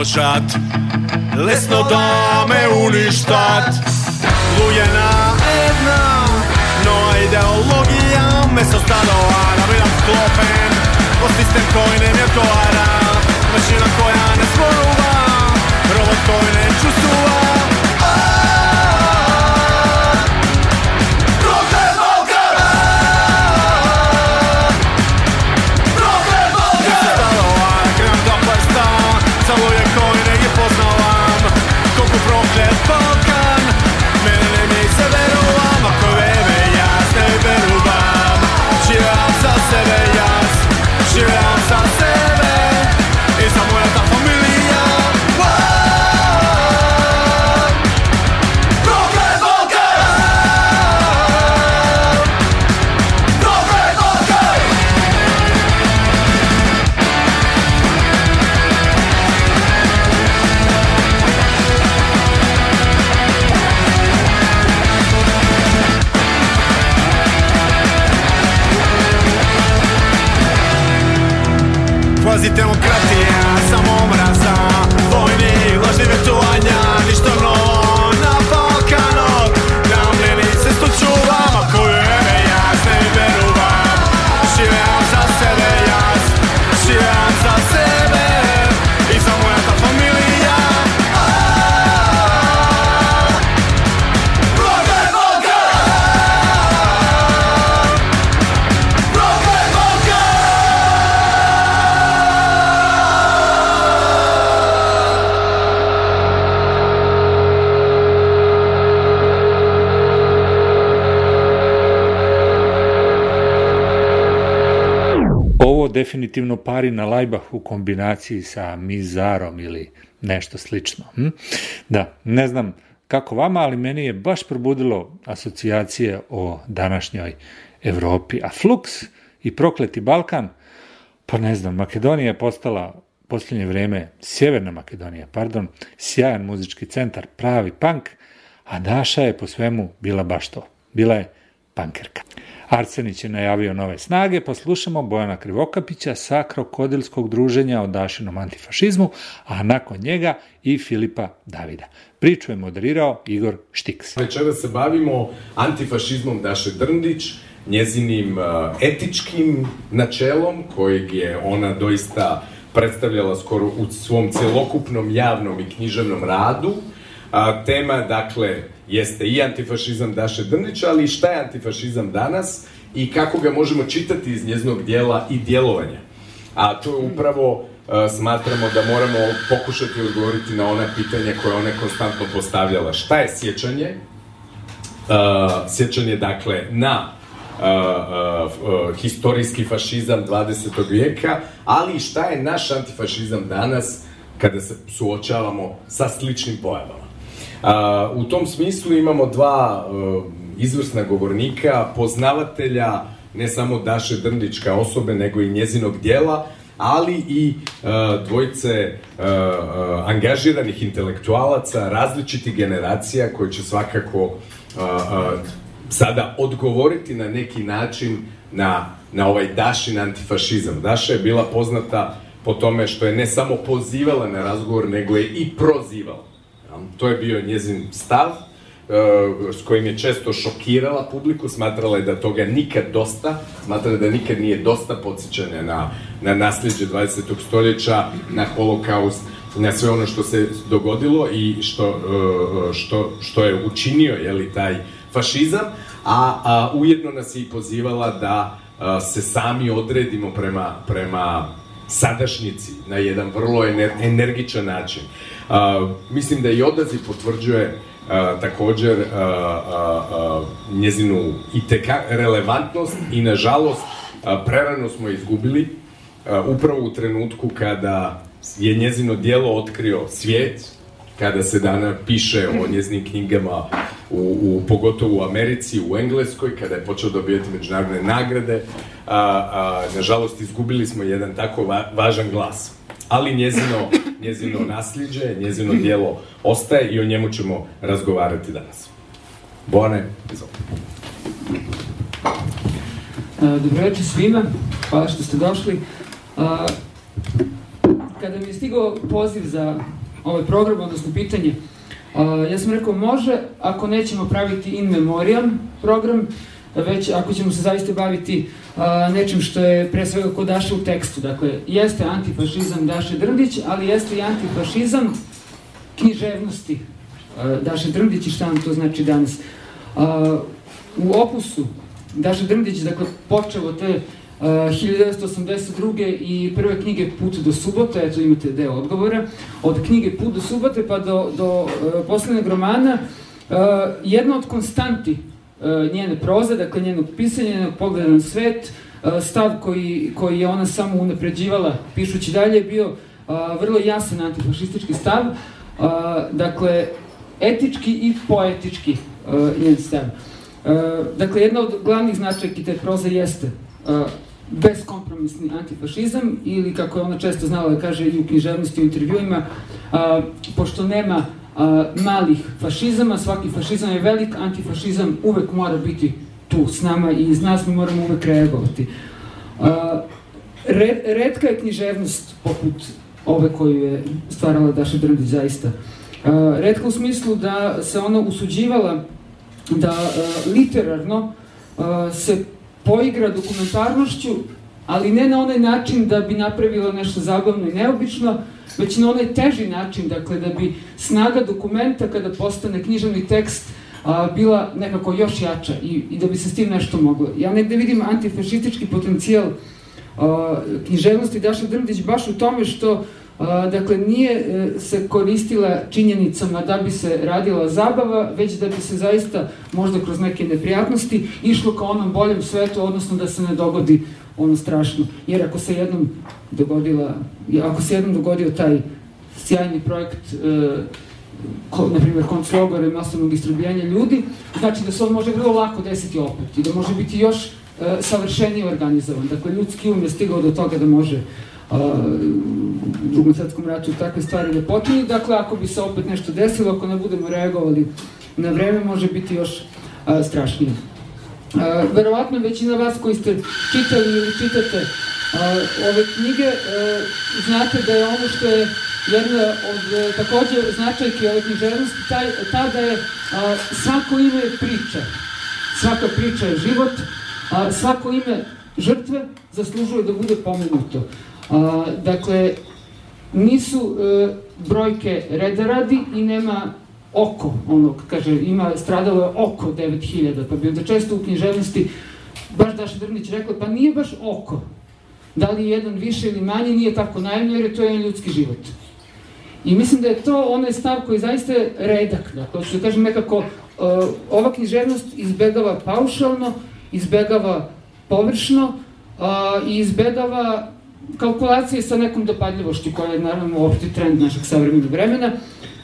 помножат Лесно да ме уништат. Луѓе на една но идеологија ме создадоа Да бидам склопен. Во систем кој не ми тоа definitivno pari na lajbah u kombinaciji sa mizarom ili nešto slično. Hm? Da, ne znam kako vama, ali meni je baš probudilo asocijacije o današnjoj Evropi. A Flux i prokleti Balkan, pa ne znam, Makedonija je postala posljednje vrijeme, Sjeverna Makedonija, pardon, sjajan muzički centar, pravi punk, a Daša je po svemu bila baš to. Bila je pankerka. Arsenić je najavio nove snage, poslušamo Bojana Krivokapića sa krokodilskog druženja o Dašinom antifašizmu, a nakon njega i Filipa Davida. Priču je moderirao Igor Štiks. Večera se bavimo antifašizmom Daše Drndić, njezinim uh, etičkim načelom kojeg je ona doista predstavljala skoro u svom celokupnom javnom i književnom radu. Tema, dakle, jeste i antifašizam Daše Drnića, ali šta je antifašizam danas i kako ga možemo čitati iz njezinog dijela i djelovanja. A to je upravo a, smatramo da moramo pokušati odgovoriti na ona pitanja koje ona konstantno postavljala. Šta je sjećanje? Uh, sjećanje, dakle, na uh, historijski fašizam 20. vijeka, ali šta je naš antifašizam danas kada se suočavamo sa sličnim pojavama. Uh, u tom smislu imamo dva uh, izvrsna govornika, poznavatelja ne samo Daše Drndić kao osobe, nego i njezinog dijela, ali i uh, dvojice uh, uh, angažiranih intelektualaca različitih generacija koji će svakako uh, uh, sada odgovoriti na neki način na, na ovaj Dašin antifašizam. Daša je bila poznata po tome što je ne samo pozivala na razgovor, nego je i prozivala. To je bio njezin stav, uh, s kojim je često šokirala publiku, smatrala je da toga nikad dosta, smatrala je da nikad nije dosta podsjećanja na, na nasljeđe 20. stoljeća, na holokaust, na sve ono što se dogodilo i što, uh, što, što je učinio jeli, taj fašizam, a, a ujedno nas je i pozivala da a, se sami odredimo prema, prema sadašnjici na jedan vrlo ener, energičan način. Mislim da i odaziv potvrđuje a, također a, a, njezinu i teka relevantnost i nažalost prerano smo izgubili upravo u trenutku kada je njezino dijelo otkrio svijet, kada se dana piše o njeznim knjigama u, u, pogotovo u Americi, u Engleskoj, kada je počeo dobijati međunarodne nagrade, nažalost izgubili smo jedan tako va, važan glas. Ali njezino, njezino nasljeđe, njezino dijelo ostaje i o njemu ćemo razgovarati danas. Bone, izvolite. Dobro večer svima, hvala što ste došli. kada mi je stigao poziv za ovaj program, odnosno pitanje, a, ja sam rekao može, ako nećemo praviti in memoriam program, već ako ćemo se zaista baviti a, nečim što je pre svega kod Daše u tekstu. Dakle, jeste antifašizam Daše Drndić, ali jeste i antifašizam književnosti Daše Drndić i šta nam to znači danas. U opusu Daša Drndić, dakle, počeo od te uh, 1982. i prve knjige Put do subote, eto imate deo odgovora, od knjige Put do subote pa do, do uh, poslednjeg romana, uh, jedna od konstanti njene proze, dakle njenog pisanja, njenog pogleda na svet, uh, stav koji, koji je ona samo unapređivala pišući dalje je bio uh, vrlo jasan antifašistički stav, dakle etički i poetički njen stav. Dakle, jedna od glavnih značajki te proze jeste beskompromisni antifašizam ili kako je ona često znala da kaže i u književnosti u intervjuima, pošto nema malih fašizama, svaki fašizam je velik, antifašizam uvek mora biti tu s nama i iz nas mi moramo uvek reagovati. Red, redka je književnost poput ove koju je stvarala Daša Drndić zaista. Redka u smislu da se ona usuđivala da literarno se poigra dokumentarnošću, ali ne na onaj način da bi napravila nešto zabavno i neobično, već na onaj teži način, dakle da bi snaga dokumenta kada postane književni tekst a, bila nekako još jača i, i da bi se s tim nešto moglo. Ja negde vidim antifašistički potencijal a, književnosti Daša Drndić baš u tome što a, dakle nije e, se koristila činjenicama da bi se radila zabava, već da bi se zaista možda kroz neke neprijatnosti išlo ka onom boljem svetu, odnosno da se ne dogodi ono strašno. Jer ako se jednom dogodila, ako se jednom dogodio taj sjajni projekt e, ko, na primjer, konclogora i masovnog istrobljanja ljudi, znači da se on može vrlo lako desiti opet i da može biti još e, savršenije organizovan. Dakle, ljudski um je stigao do toga da može a, u drugom svetskom ratu takve stvari da počinju. Dakle, ako bi se opet nešto desilo, ako ne budemo reagovali na vreme, može biti još a, strašnije. Verovatno većina vas koji ste čitali ili čitate ove knjige, znate da je ono što je jedna od a, takođe značajke ove književnosti, taj, ta da je svako ime je priča. Svaka priča je život, a svako ime žrtve zaslužuje da bude pomenuto. A, dakle, nisu e, brojke reda radi i nema oko, ono, kaže, ima, stradalo je oko 9000, pa bi onda često u književnosti baš Daša Drnić rekla, pa nije baš oko. Da li jedan više ili manje, nije tako najemno, jer je to jedan ljudski život. I mislim da je to onaj stav koji zaista je redak, dakle, što kažem nekako, uh, ova književnost izbegava paušalno, izbegava površno i izbegava kalkulacije sa nekom dopadljivošću koja je naravno opšti trend našeg savremenog vremena.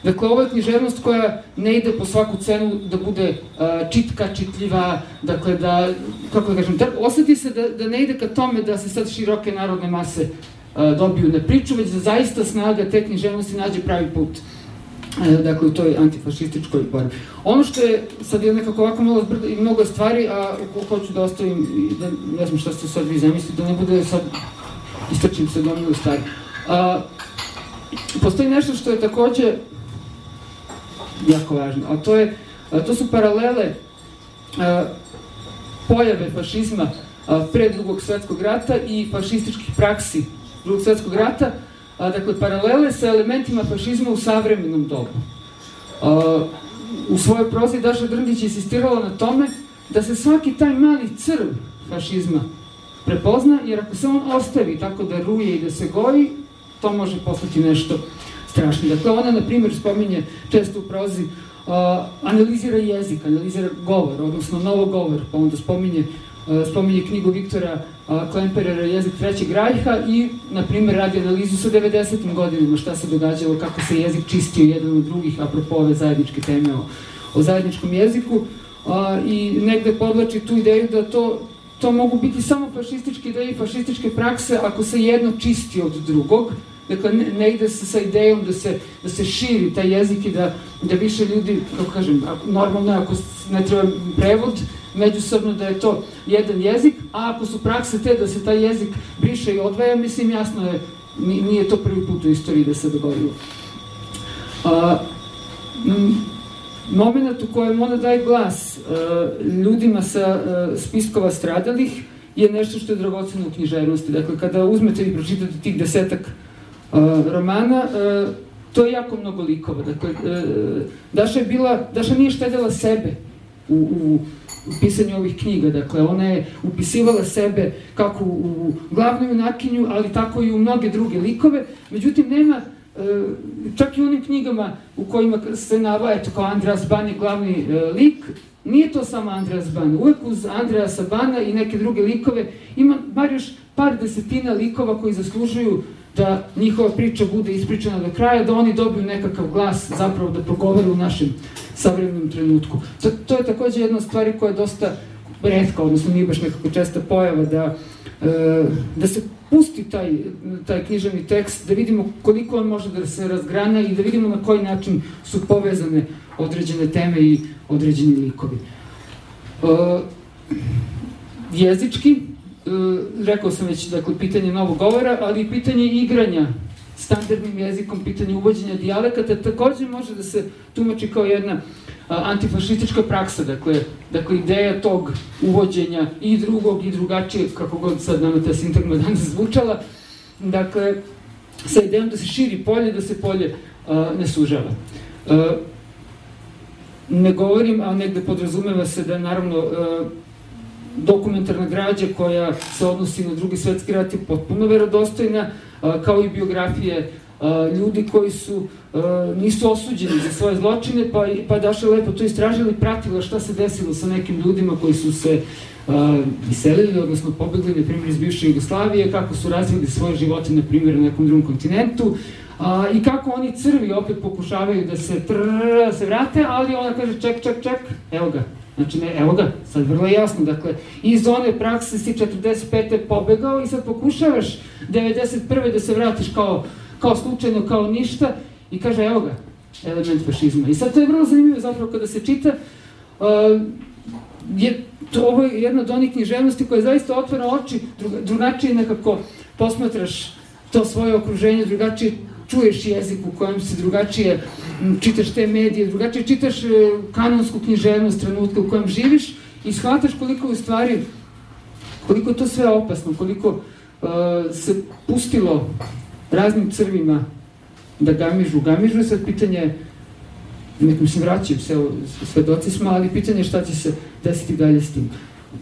Dakle, ovo je književnost koja ne ide po svaku cenu da bude uh, čitka, čitljiva, dakle da, kako da kažem, da oseti se da, da ne ide ka tome da se sad široke narodne mase uh, dobiju na priču, već da zaista snaga te književnosti nađe pravi put dakle u toj antifašističkoj borbi. Ono što je, sad je nekako ovako malo zbrda i mnogo stvari, a hoću da ostavim, da, ne znam šta ste sad vi zamislili, da ne bude sad istrčim se gomilu stvari. A, postoji nešto što je takođe jako važno, a to je, to su paralele pojave fašizma pre drugog svetskog rata i fašističkih praksi drugog svetskog rata, dakle, paralele sa elementima fašizma u savremenom dobu. U svojoj prozi Daša Drndić insistirala na tome da se svaki taj mali crv fašizma prepozna, jer ako se on ostavi tako da ruje i da se goji, to može postati nešto strašno. Dakle, ona, na primjer, spominje često u prozi, uh, analizira jezik, analizira govor, odnosno novo govor, pa onda spominje, spominje knjigu Viktora Klemperera Jezik trećeg rajha i, na primjer, radi analizu sa 90. godinama, šta se događalo, kako se jezik čistio jedan od drugih, apropo ove zajedničke teme o, o zajedničkom jeziku. Uh, I negde podlači tu ideju da to to mogu biti samo fašističke ideje i fašističke prakse ako se jedno čisti od drugog. Dakle, ne, ne ide se sa idejom da se, da se širi taj jezik i da, da više ljudi, kako kažem, normalno ako ne treba prevod, međusobno da je to jedan jezik, a ako su prakse te da se taj jezik briše i odvaja, mislim jasno je ni- nije to prvi put u istoriji da se dogodilo. A, m, moment u kojem ona daje glas e, ljudima sa e, spiskova stradalih je nešto što je dragoceno u književnosti. Dakle, kada uzmete i pročitate tih desetak romana, to je jako mnogo likova. Dakle, Daša je bila, Daša nije štedela sebe u, u pisanju ovih knjiga. Dakle, ona je upisivala sebe kako u glavnu junakinju, ali tako i u mnoge druge likove. Međutim, nema čak i u onim knjigama u kojima se navaja kao Andreas Ban je glavni lik, nije to samo Andreas Ban. Uvek uz Andreasa Bana i neke druge likove ima bar još par desetina likova koji zaslužuju da njihova priča bude ispričana do kraja, da oni dobiju nekakav glas zapravo da progovore u našem savremenom trenutku. To, to je takođe jedna od stvari koja je dosta redka, odnosno nije baš nekako česta pojava, da, e, da se pusti taj, taj književni tekst, da vidimo koliko on može da se razgrana i da vidimo na koji način su povezane određene teme i određeni likovi. E, jezički, rekao sam već, dakle, pitanje novog govora, ali i pitanje igranja standardnim jezikom, pitanje uvođenja dijalekata takođe može da se tumači kao jedna antifašistička praksa, dakle, dakle ideja tog uvođenja i drugog i drugačijeg, kako god sad nama ta sintagma danas zvučala, dakle, sa idejom da se širi polje, da se polje a, ne sužava. A, ne govorim, a negde podrazumeva se da naravno a, dokumentarna građa koja se odnosi na drugi svetski rat je potpuno verodostojna, kao i biografije ljudi koji su nisu osuđeni za svoje zločine, pa, pa Daša lepo to istražila i pratila šta se desilo sa nekim ljudima koji su se iselili, odnosno pobegli, na primjer, iz bivše Jugoslavije, kako su razvili svoje živote, na primjer, na nekom drugom kontinentu, a, i kako oni crvi opet pokušavaju da se trrr, da se vrate, ali ona kaže ček, ček, ček, evo ga, Znači, ne, evo ga, sad vrlo jasno, dakle, iz one prakse si 45. pobegao i sad pokušavaš 91. da se vratiš kao, kao slučajno, kao ništa i kaže, evo ga, element fašizma. I sad to je vrlo zanimljivo zapravo kada se čita, uh, je, to ovo je jedna od onih književnosti koja zaista otvara oči, druga, drugačije nekako posmatraš to svoje okruženje, drugačije čuješ jezik u kojem se drugačije čitaš te medije, drugačije čitaš e, kanonsku književnost trenutka u kojem živiš i shvataš koliko u stvari, koliko je to sve opasno, koliko e, se pustilo raznim crvima da gamižu, gamižu, sad pitanje je, nekom se vraćaju, sve, svedoci smo, ali pitanje je šta će se desiti dalje s tim.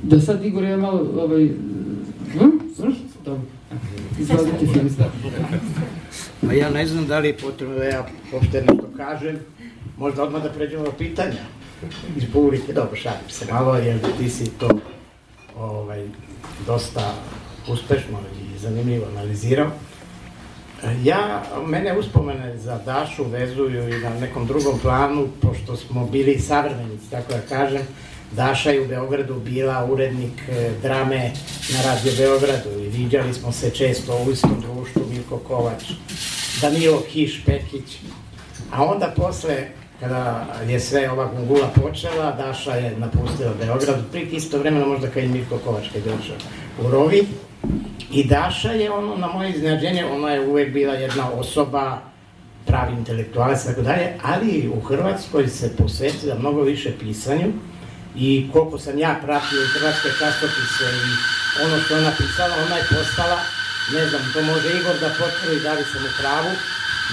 Da sad, Igor, ja malo, ovaj, hm? Dobro. Izvolite, Filip. A ja ne znam da li je potrebno da ja uopšte nešto kažem, možda odmah da pređemo na pitanja. Iz dobro, šalim se malo, jer ti si to ovaj, dosta uspešno i zanimljivo analizirao. Ja, mene uspomene za Dašu vezuju i na nekom drugom planu, pošto smo bili savremenici, tako da kažem, Daša je u Beogradu bila urednik e, drame na Radio Beogradu i viđali smo se često u istom društvu, Milko Kovač, Danilo Kiš, Pekić, a onda posle, kada je sve ova gungula počela, Daša je napustila Beograd, prit isto vremena možda kao i Milko Kovač kad je došao u Rovi, i Daša je ono, na moje iznenađenje, ona je uvek bila jedna osoba, pravi intelektualac i tako dalje, ali u Hrvatskoj se posvetila mnogo više pisanju i koliko sam ja pratio i hrvatske časopise i ono što ona pisala, ona je postala, ne znam, to može Igor da potvrdi da li sam u pravu,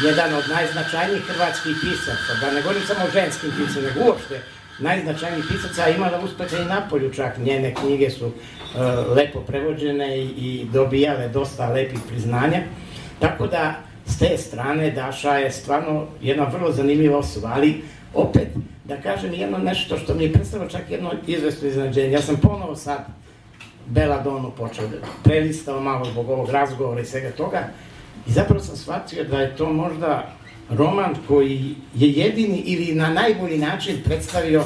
jedan od najznačajnijih hrvatskih pisaca, da ne govorim samo o ženskim pisacima, nego uopšte najznačajnijih pisaca, imala uspeha i napolju čak, njene knjige su e, lepo prevođene i, i dobijale dosta lepih priznanja, tako da s te strane Daša je stvarno jedna vrlo zanimljiva osoba, ali opet, da kažem jedno nešto što mi je predstavilo čak jedno izvestno iznenađenje. Ja sam ponovo sad Beladonu počeo da prelistao malo zbog ovog razgovora i svega toga i zapravo sam shvatio da je to možda roman koji je jedini ili na najbolji način predstavio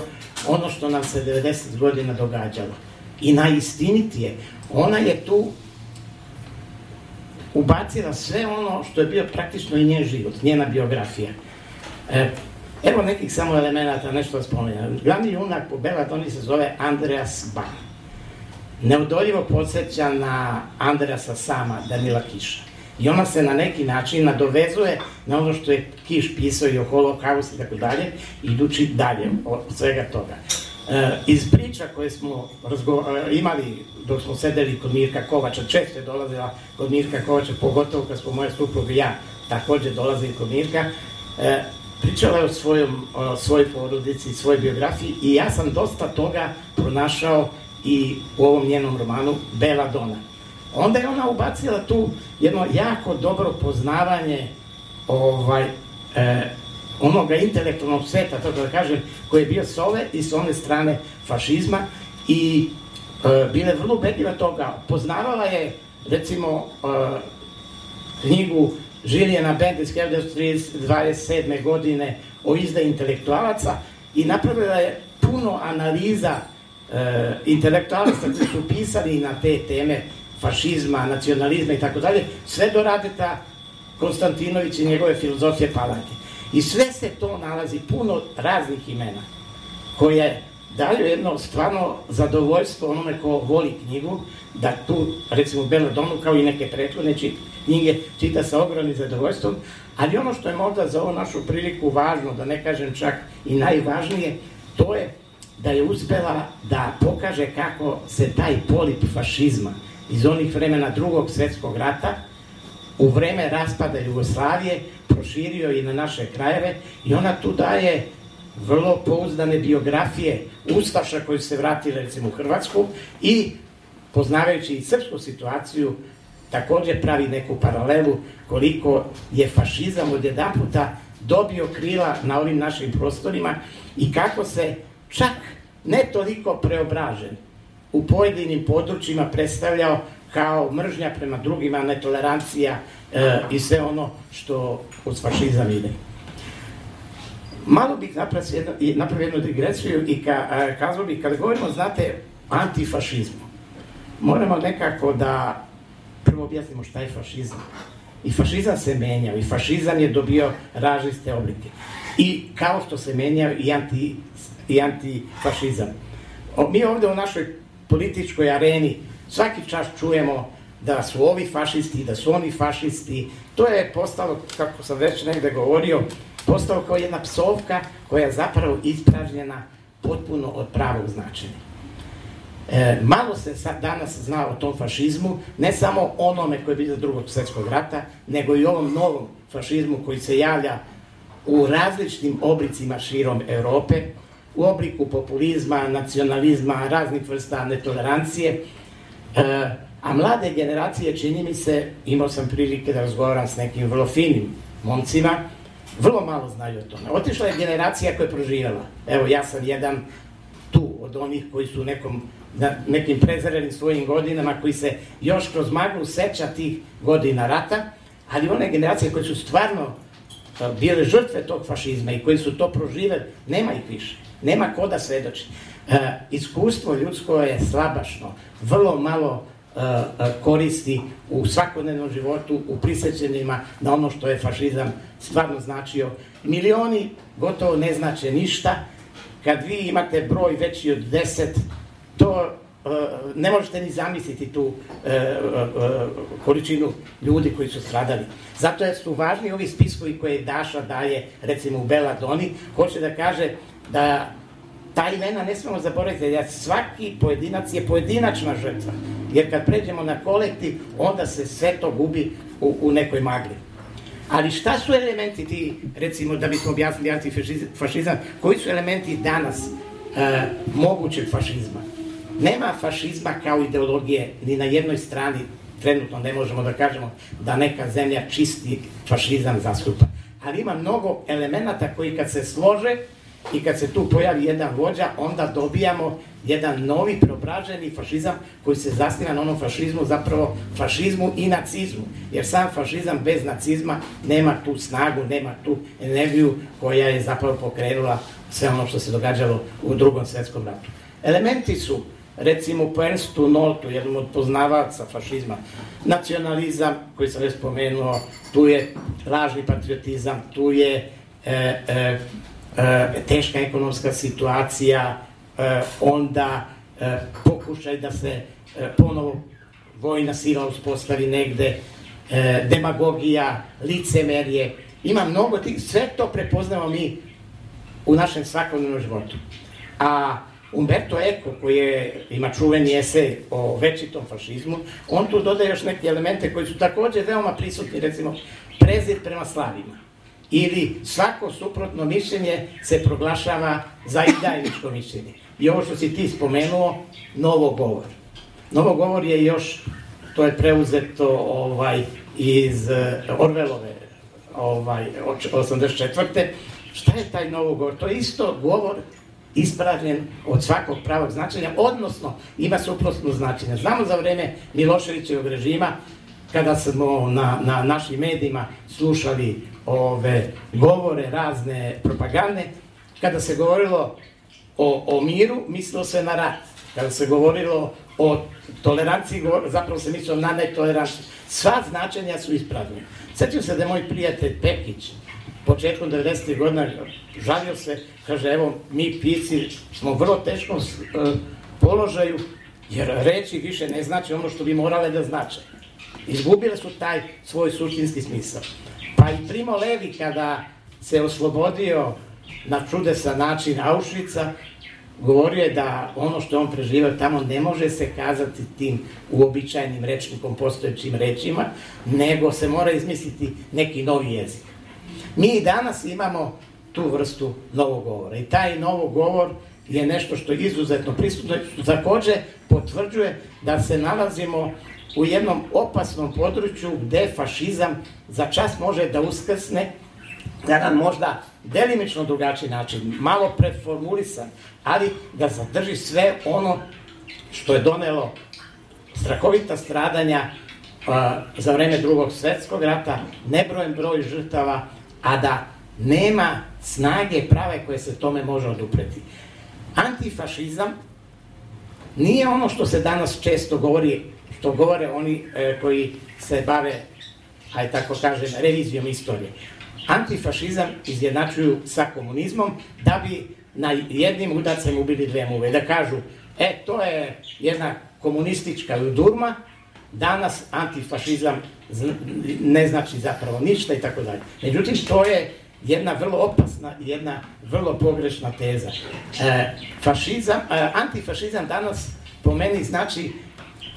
ono što nam se 90 godina događalo. I najistinitije, ona je tu ubacila sve ono što je bio praktično i njen život, njena biografija. E, evo nekih samo elemenata, nešto da spomenjem. Glavni junak po Beladoni se zove Andreas Ban. Neodoljivo podsjeća na Andreasa sama Danila Kiša. I ona se na neki način nadovezuje na ono što je Kiš pisao i o holokaustu i tako dalje, idući dalje od svega toga. E, iz priča koje smo e, imali dok smo sedeli kod Mirka Kovača, često je dolazila kod Mirka Kovača, pogotovo kad smo moje supruga i ja takođe dolazili kod Mirka, e, pričala je o svojom, o svojoj porodici, svojoj biografiji i ja sam dosta toga pronašao i u ovom njenom romanu Bela Dona. Onda je ona ubacila tu jedno jako dobro poznavanje ovaj, e, onoga intelektualnog sveta, tako da kažem, koji je bio s ove i s one strane fašizma i e, bila je vrlo ubedljiva toga. Poznavala je, recimo, e, knjigu Žilijana Benda iz 1927. godine o izdaji intelektualaca i napravila je puno analiza e, intelektualaca koji su pisali na te teme fašizma, nacionalizma i tako dalje, sve do Radeta Konstantinović i njegove filozofije Palanke. I sve se to nalazi, puno raznih imena, koje daju jedno stvarno zadovoljstvo onome ko voli knjigu, da tu, recimo, Belladonu, kao i neke prethodne knjige, čita sa ogromnim zadovoljstvom, ali ono što je možda za ovu našu priliku važno, da ne kažem čak i najvažnije, to je da je uspela da pokaže kako se taj polip fašizma iz onih vremena drugog svetskog rata u vreme raspada Jugoslavije proširio i na naše krajeve i ona tu daje vrlo pouzdane biografije Ustaša koji se vratili recimo u Hrvatsku i poznavajući i srpsku situaciju takođe pravi neku paralelu koliko je fašizam od jedan puta dobio krila na ovim našim prostorima i kako se čak ne toliko preobražen u pojedinim područjima predstavljao kao mržnja prema drugima, netolerancija e, i sve ono što uz fašizam ide. Malo bih napravio jednu, napravio jednu digresiju i ka, a, kazao bih, kada govorimo, znate, antifašizmu, moramo nekako da prvo objasnimo šta je fašizam. I fašizam se menjao i fašizam je dobio različite oblike. I kao što se menjao i, anti, i antifašizam. Mi ovde u našoj političkoj areni svaki čas čujemo da su ovi fašisti, da su oni fašisti. To je postalo, kako sam već negde govorio, postalo kao jedna psovka koja je zapravo ispražnjena potpuno od pravog značenja. E, malo se sad danas zna o tom fašizmu, ne samo onome koji je bio drugog svetskog rata, nego i ovom novom fašizmu koji se javlja u različitim oblicima širom Europe, u obliku populizma, nacionalizma, raznih vrsta netolerancije, e, a mlade generacije, čini mi se, imao sam prilike da razgovaram s nekim vrlo finim momcima, vrlo malo znaju o tome. Otišla je generacija koja je proživjela. Evo, ja sam jedan tu od onih koji su nekom, na nekim prezrelim svojim godinama, koji se još kroz maglu seća tih godina rata, ali one generacije koje su stvarno a, bile žrtve tog fašizma i koji su to proživeli, nema ih više. Nema ko da svedoči. E, iskustvo ljudsko je slabašno, vrlo malo e, e, koristi u svakodnevnom životu, u prisećenjima na ono što je fašizam stvarno značio. Milioni gotovo ne znače ništa. Kad vi imate broj veći od 10, to e, ne možete ni zamisliti tu e, e, količinu ljudi koji su stradali. Zato su važni ovi spiskovi koje Daša daje, recimo u Beladoni, hoće da kaže da ta imena ne smemo zaboraviti, jer svaki pojedinac je pojedinačna žrtva. Jer kad pređemo na kolektiv, onda se sve to gubi u, u nekoj magli. Ali šta su elementi ti, recimo, da bismo objasnili antifašizam, koji su elementi danas e, mogućeg fašizma? Nema fašizma kao ideologije ni na jednoj strani, trenutno ne možemo da kažemo da neka zemlja čisti fašizam zastupa. Ali ima mnogo elemenata koji kad se slože i kad se tu pojavi jedan vođa, onda dobijamo jedan novi preobraženi fašizam koji se zasniva na onom fašizmu, zapravo fašizmu i nacizmu. Jer sam fašizam bez nacizma nema tu snagu, nema tu energiju koja je zapravo pokrenula sve ono što se događalo u drugom svetskom ratu. Elementi su recimo po Ernstu Noltu, jednom od poznavaca fašizma, nacionalizam koji sam već spomenuo, tu je lažni patriotizam, tu je e, e, teška ekonomska situacija, e, onda e, pokušaj da se e, ponovo vojna sila uspostavi negde, e, demagogija, licemerje, ima mnogo tih, sve to prepoznamo mi u našem svakodnevnom životu. A Umberto Eco, koji je, ima čuveni esej o večitom fašizmu, on tu dodaje još neke elemente koji su takođe veoma prisutni, recimo, prezir prema slavima. Ili svako suprotno mišljenje se proglašava za izdajničko mišljenje. I ovo što si ti spomenuo, novo govor. Novo govor je još, to je preuzeto ovaj, iz uh, Orvelove ovaj, 84. Šta je taj novo govor? To je isto govor ispravljen od svakog pravog značenja, odnosno ima suprotno značenje. Znamo za vreme Miloševićevog režima, kada smo na, na našim medijima slušali ove govore, razne propagande, kada se govorilo o, o miru, mislilo se na rat. Kada se govorilo o toleranciji, zapravo se mislilo na netoleranciju. Sva značenja su ispravljena. Sjećam se da je moj prijatelj Pekić, početkom 90. godina žalio se, kaže, evo, mi pici smo u vrlo teškom uh, položaju, jer reči više ne znači ono što bi morale da znače. Izgubile su taj svoj suštinski smisao. Pa i Primo Levi, kada se oslobodio na čudesan način Auschwitza, govorio je da ono što on preživao tamo ne može se kazati tim uobičajenim rečnikom postojećim rečima, nego se mora izmisliti neki novi jezik. Mi i danas imamo tu vrstu novog govora i taj novog govor je nešto što je izuzetno prisutno, takođe potvrđuje da se nalazimo u jednom opasnom području gde fašizam za čas može da uskrsne na jedan možda delimično drugačiji način, malo preformulisan, ali da zadrži sve ono što je donelo strahovita stradanja a, za vreme drugog svetskog rata, nebrojen broj žrtava, a da nema snage prave koje se tome može odupreti. Antifašizam nije ono što se danas često govori, što govore oni e, koji se bave, aj tako kažem, revizijom istorije. Antifašizam izjednačuju sa komunizmom da bi na jednim udacem ubili dve muve. Da kažu, e, to je jedna komunistička udurma, danas antifašizam ne znači zapravo ništa i tako dalje. Međutim, to je jedna vrlo opasna jedna vrlo pogrešna teza. E, fašizam, e, antifašizam danas po meni znači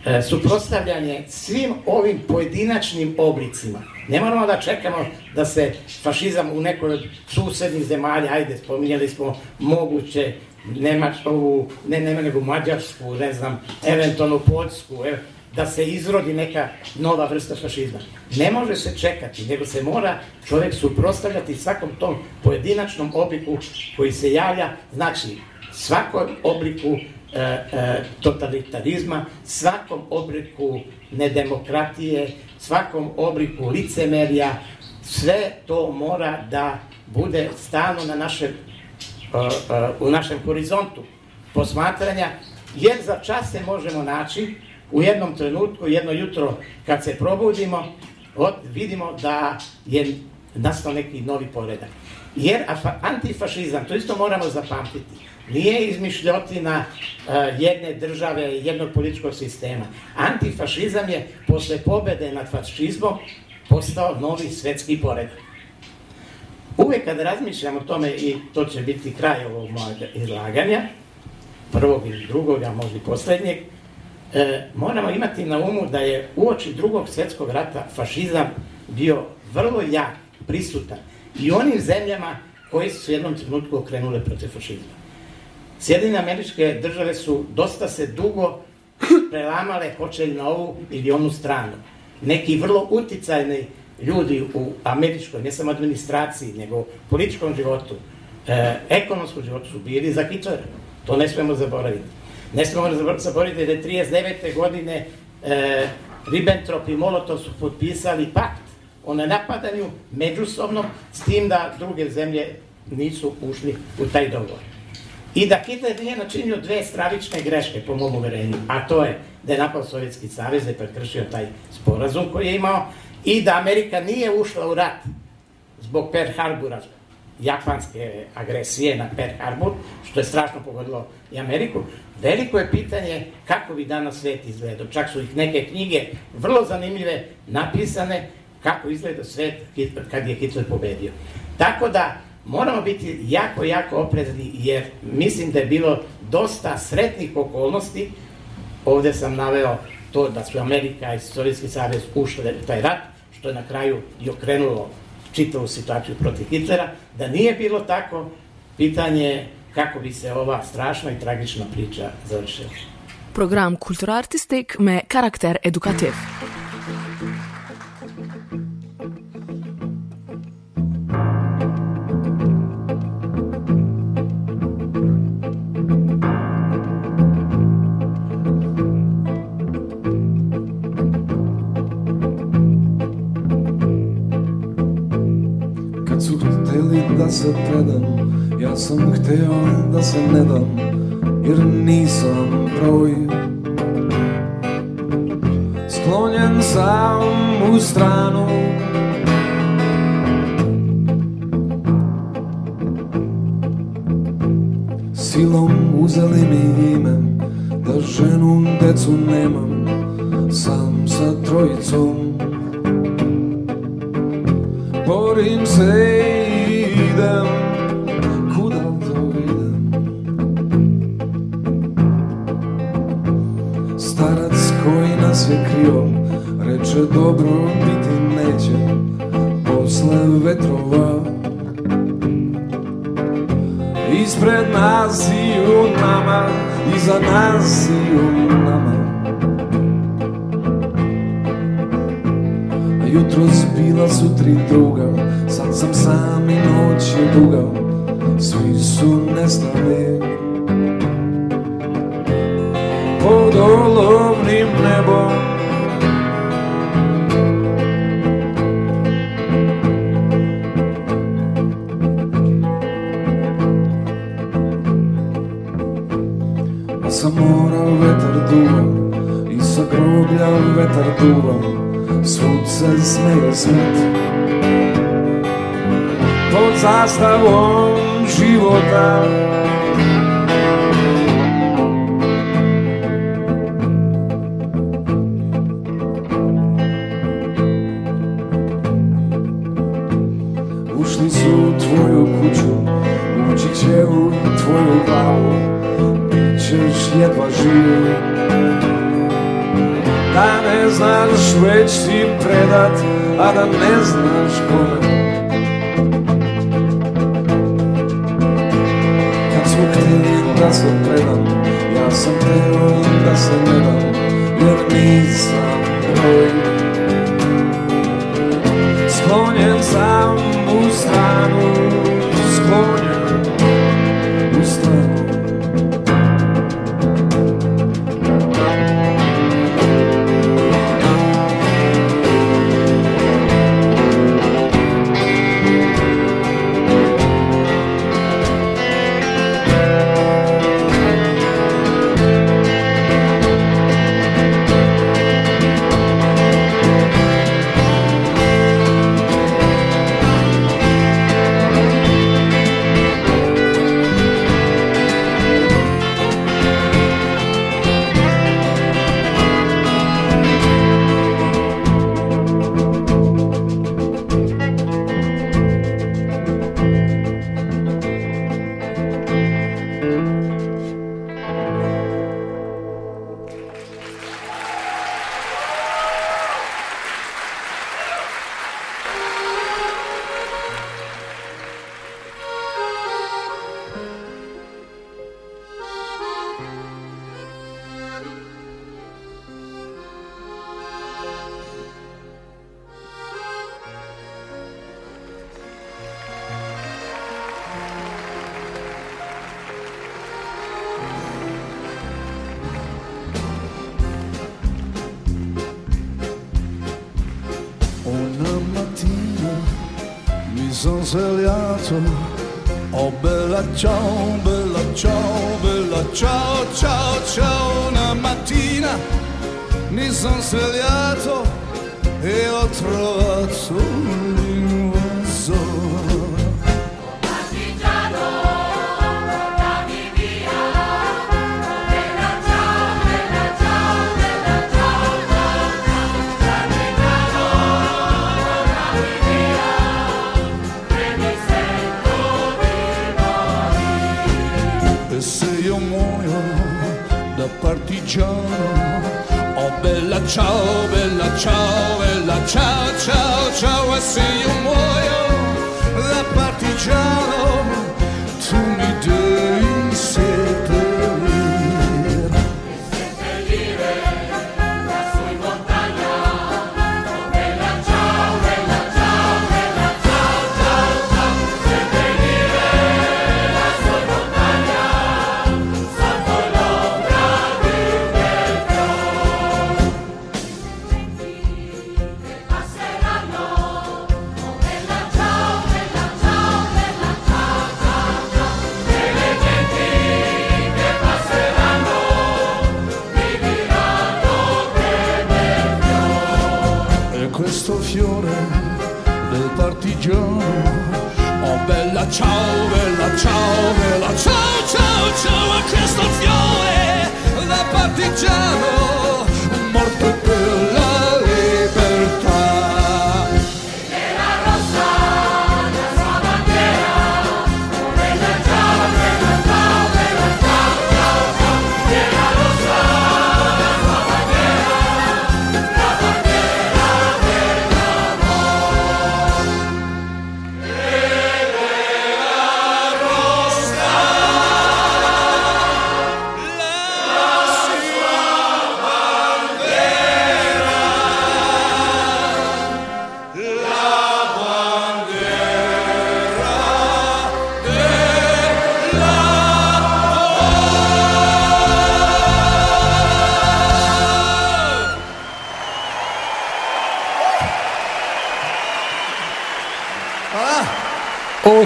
e, suprostavljanje svim ovim pojedinačnim oblicima. Ne moramo da čekamo da se fašizam u nekoj od susednih zemalja, ajde, spominjali smo moguće Nemačku, ne nema nego Mađarsku, ne znam, eventualno Poljsku, ev, da se izrodi neka nova vrsta fašizma. Ne može se čekati, nego se mora čovjek suprostavljati svakom tom pojedinačnom obliku koji se javlja, znači svakom obliku e, e, totalitarizma, svakom obliku nedemokratije, svakom obliku licemerja, sve to mora da bude stalno na našem, uh, uh, u našem horizontu posmatranja, jer za čas se možemo naći u jednom trenutku, jedno jutro kad se probudimo, od, vidimo da je nastao neki novi poredak. Jer antifašizam, to isto moramo zapamtiti, nije izmišljotina uh, jedne države, jednog političkog sistema. Antifašizam je posle pobede nad fašizmom postao novi svetski poredak. Uvek kada razmišljam o tome, i to će biti kraj ovog mojeg izlaganja, prvog ili drugog, a možda i poslednjeg, e, moramo imati na umu da je uoči drugog svetskog rata fašizam bio vrlo jak, prisutan i onim zemljama koje su u jednom trenutku okrenule protiv fašizma. Sjedine američke države su dosta se dugo prelamale hoće li na ovu ili onu stranu. Neki vrlo uticajni ljudi u američkoj, ne samo administraciji, nego političkom životu, e, ekonomskom životu su bili za Hitlera. To ne smemo zaboraviti. Ne smemo zaboraviti da je 39. godine e, Ribbentrop i Molotov su potpisali pakt o nenapadanju međusobno, s tim da druge zemlje nisu ušli u taj dogovor. I da Hitler nije načinio dve stravične greške, po mom uverenju, a to je da je napao Sovjetski savez, da je prekršio taj sporazum koji je imao, i da Amerika nije ušla u rat zbog Pearl Harbora japanske agresije na Pearl Harbor, što je strašno pogodilo i Ameriku, veliko je pitanje kako bi danas svet izgledao. Čak su ih neke knjige vrlo zanimljive napisane kako izgleda svet kad je Hitler pobedio. Tako da moramo biti jako, jako oprezni jer mislim da je bilo dosta sretnih okolnosti. Ovde sam naveo to da su Amerika i Sovjetski savez ušle u taj rat, što je na kraju i okrenulo čitavu situaciju protiv Hitlera. Da nije bilo tako, pitanje je kako bi se ova strašna i tragična priča završila. Program Kulturartistik me karakter edukativ. Da se predam Ja sam hteo da se ne dam Jer nisam broj. Sklonjen sam u stranu. Silom uzeli mi ime Da ženu, decu nemam Sam sa trojicom. Borim se dobro biti neće Posle vetrova. Ispred nas i u nama Iza nas i u nama. Jutro bila su tri druga Sad sam sam i noć je duga. Svi su nestali. Pod olovnim nebom zastavom života Ušli su u tvoju kuću Ući će u tvoju glavu Bićeš jedva živ da ne znaš već si predat, a da ne znaš kome.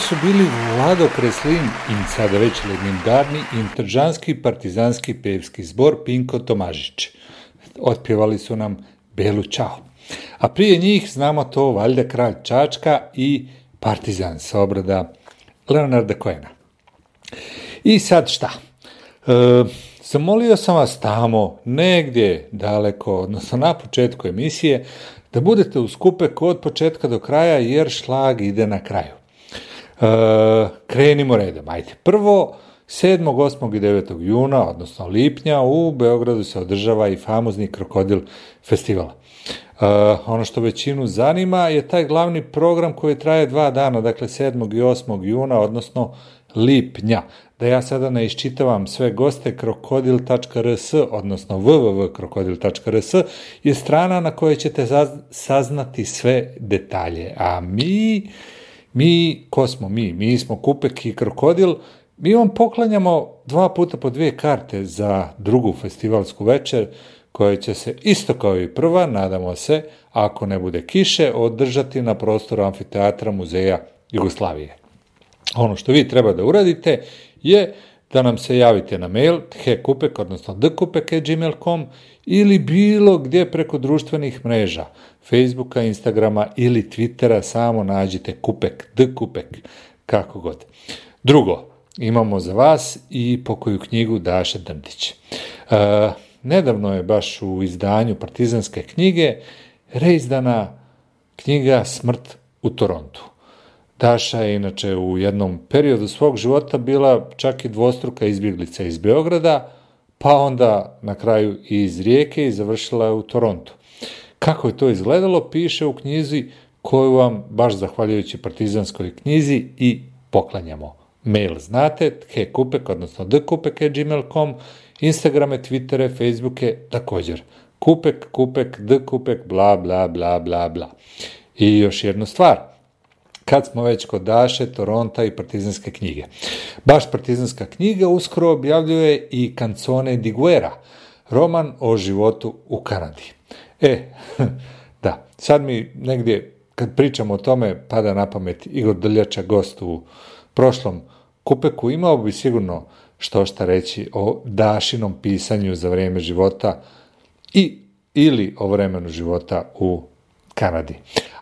Su bili Vlado Kreslin i sada već legendarni intržanski partizanski pevski zbor Pinko Tomažić. Otpjevali su nam Belu Čao. A prije njih znamo to valjda kralj Čačka i partizan sa obrada Leonarda Koena. I sad šta? E, zamolio sam vas tamo, negdje daleko, odnosno na početku emisije, da budete u skupe od početka do kraja, jer šlag ide na kraju. E, krenimo redom, ajde. Prvo, 7., 8. i 9. juna, odnosno lipnja, u Beogradu se održava i famozni Krokodil festival. E, ono što većinu zanima je taj glavni program koji traje dva dana, dakle 7. i 8. juna, odnosno lipnja. Da ja sada ne iščitavam sve goste, krokodil.rs, odnosno www.krokodil.rs je strana na kojoj ćete saznati sve detalje. A mi, mi, ko smo mi? Mi smo Kupek i Krokodil, mi vam poklanjamo dva puta po dvije karte za drugu festivalsku večer, koja će se isto kao i prva, nadamo se, ako ne bude kiše, održati na prostoru amfiteatra Muzeja Jugoslavije. Ono što vi treba da uradite je da nam se javite na mail hekupek, odnosno dkupek.gmail.com ili bilo gdje preko društvenih mreža, Facebooka, Instagrama ili Twittera, samo nađite kupek, dkupek, kako god. Drugo, imamo za vas i pokoju knjigu Daše Drndić. E, nedavno je baš u izdanju Partizanske knjige reizdana knjiga Smrt u Torontu. Daša je inače u jednom periodu svog života bila čak i dvostruka izbjeglica iz Beograda, pa onda na kraju i iz Rijeke i završila je u Torontu. Kako je to izgledalo, piše u knjizi koju vam, baš zahvaljujući partizanskoj knjizi, i poklanjamo. Mail znate, hekupek, odnosno dkupek.gmail.com, Instagrame, Twittere, Facebooke, također. Kupek, kupek, dkupek, bla, bla, bla, bla, bla. I još jednu stvar, kad smo već kod Daše, Toronta i partizanske knjige. Baš partizanska knjiga uskoro objavljuje i Cancone di Guerra, roman o životu u Kanadi. E, da, sad mi negdje, kad pričamo o tome, pada na pamet Igor Drljača, gost u prošlom kupeku, imao bi sigurno što šta reći o Dašinom pisanju za vrijeme života i ili o vremenu života u Kanadi.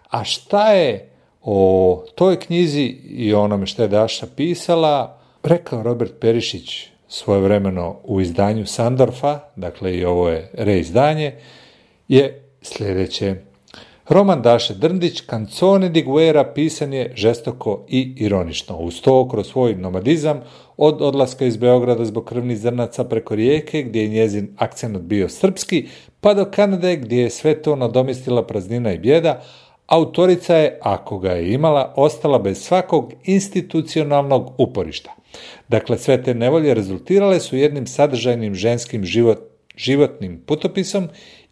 A šta je o toj knjizi i onome što je Daša pisala, rekao Robert Perišić svojevremeno u izdanju Sandorfa, dakle i ovo je reizdanje, je sljedeće. Roman Daše Drndić, Canzone di Guerra, pisan je žestoko i ironično. Uz to, kroz svoj nomadizam, od odlaska iz Beograda zbog krvnih zrnaca preko rijeke, gdje je njezin akcent bio srpski, pa do Kanade, gdje je sve to nadomestila praznina i bjeda, autorica je, ako ga je imala, ostala bez svakog institucionalnog uporišta. Dakle, sve te nevolje rezultirale su jednim sadržajnim ženskim život, životnim putopisom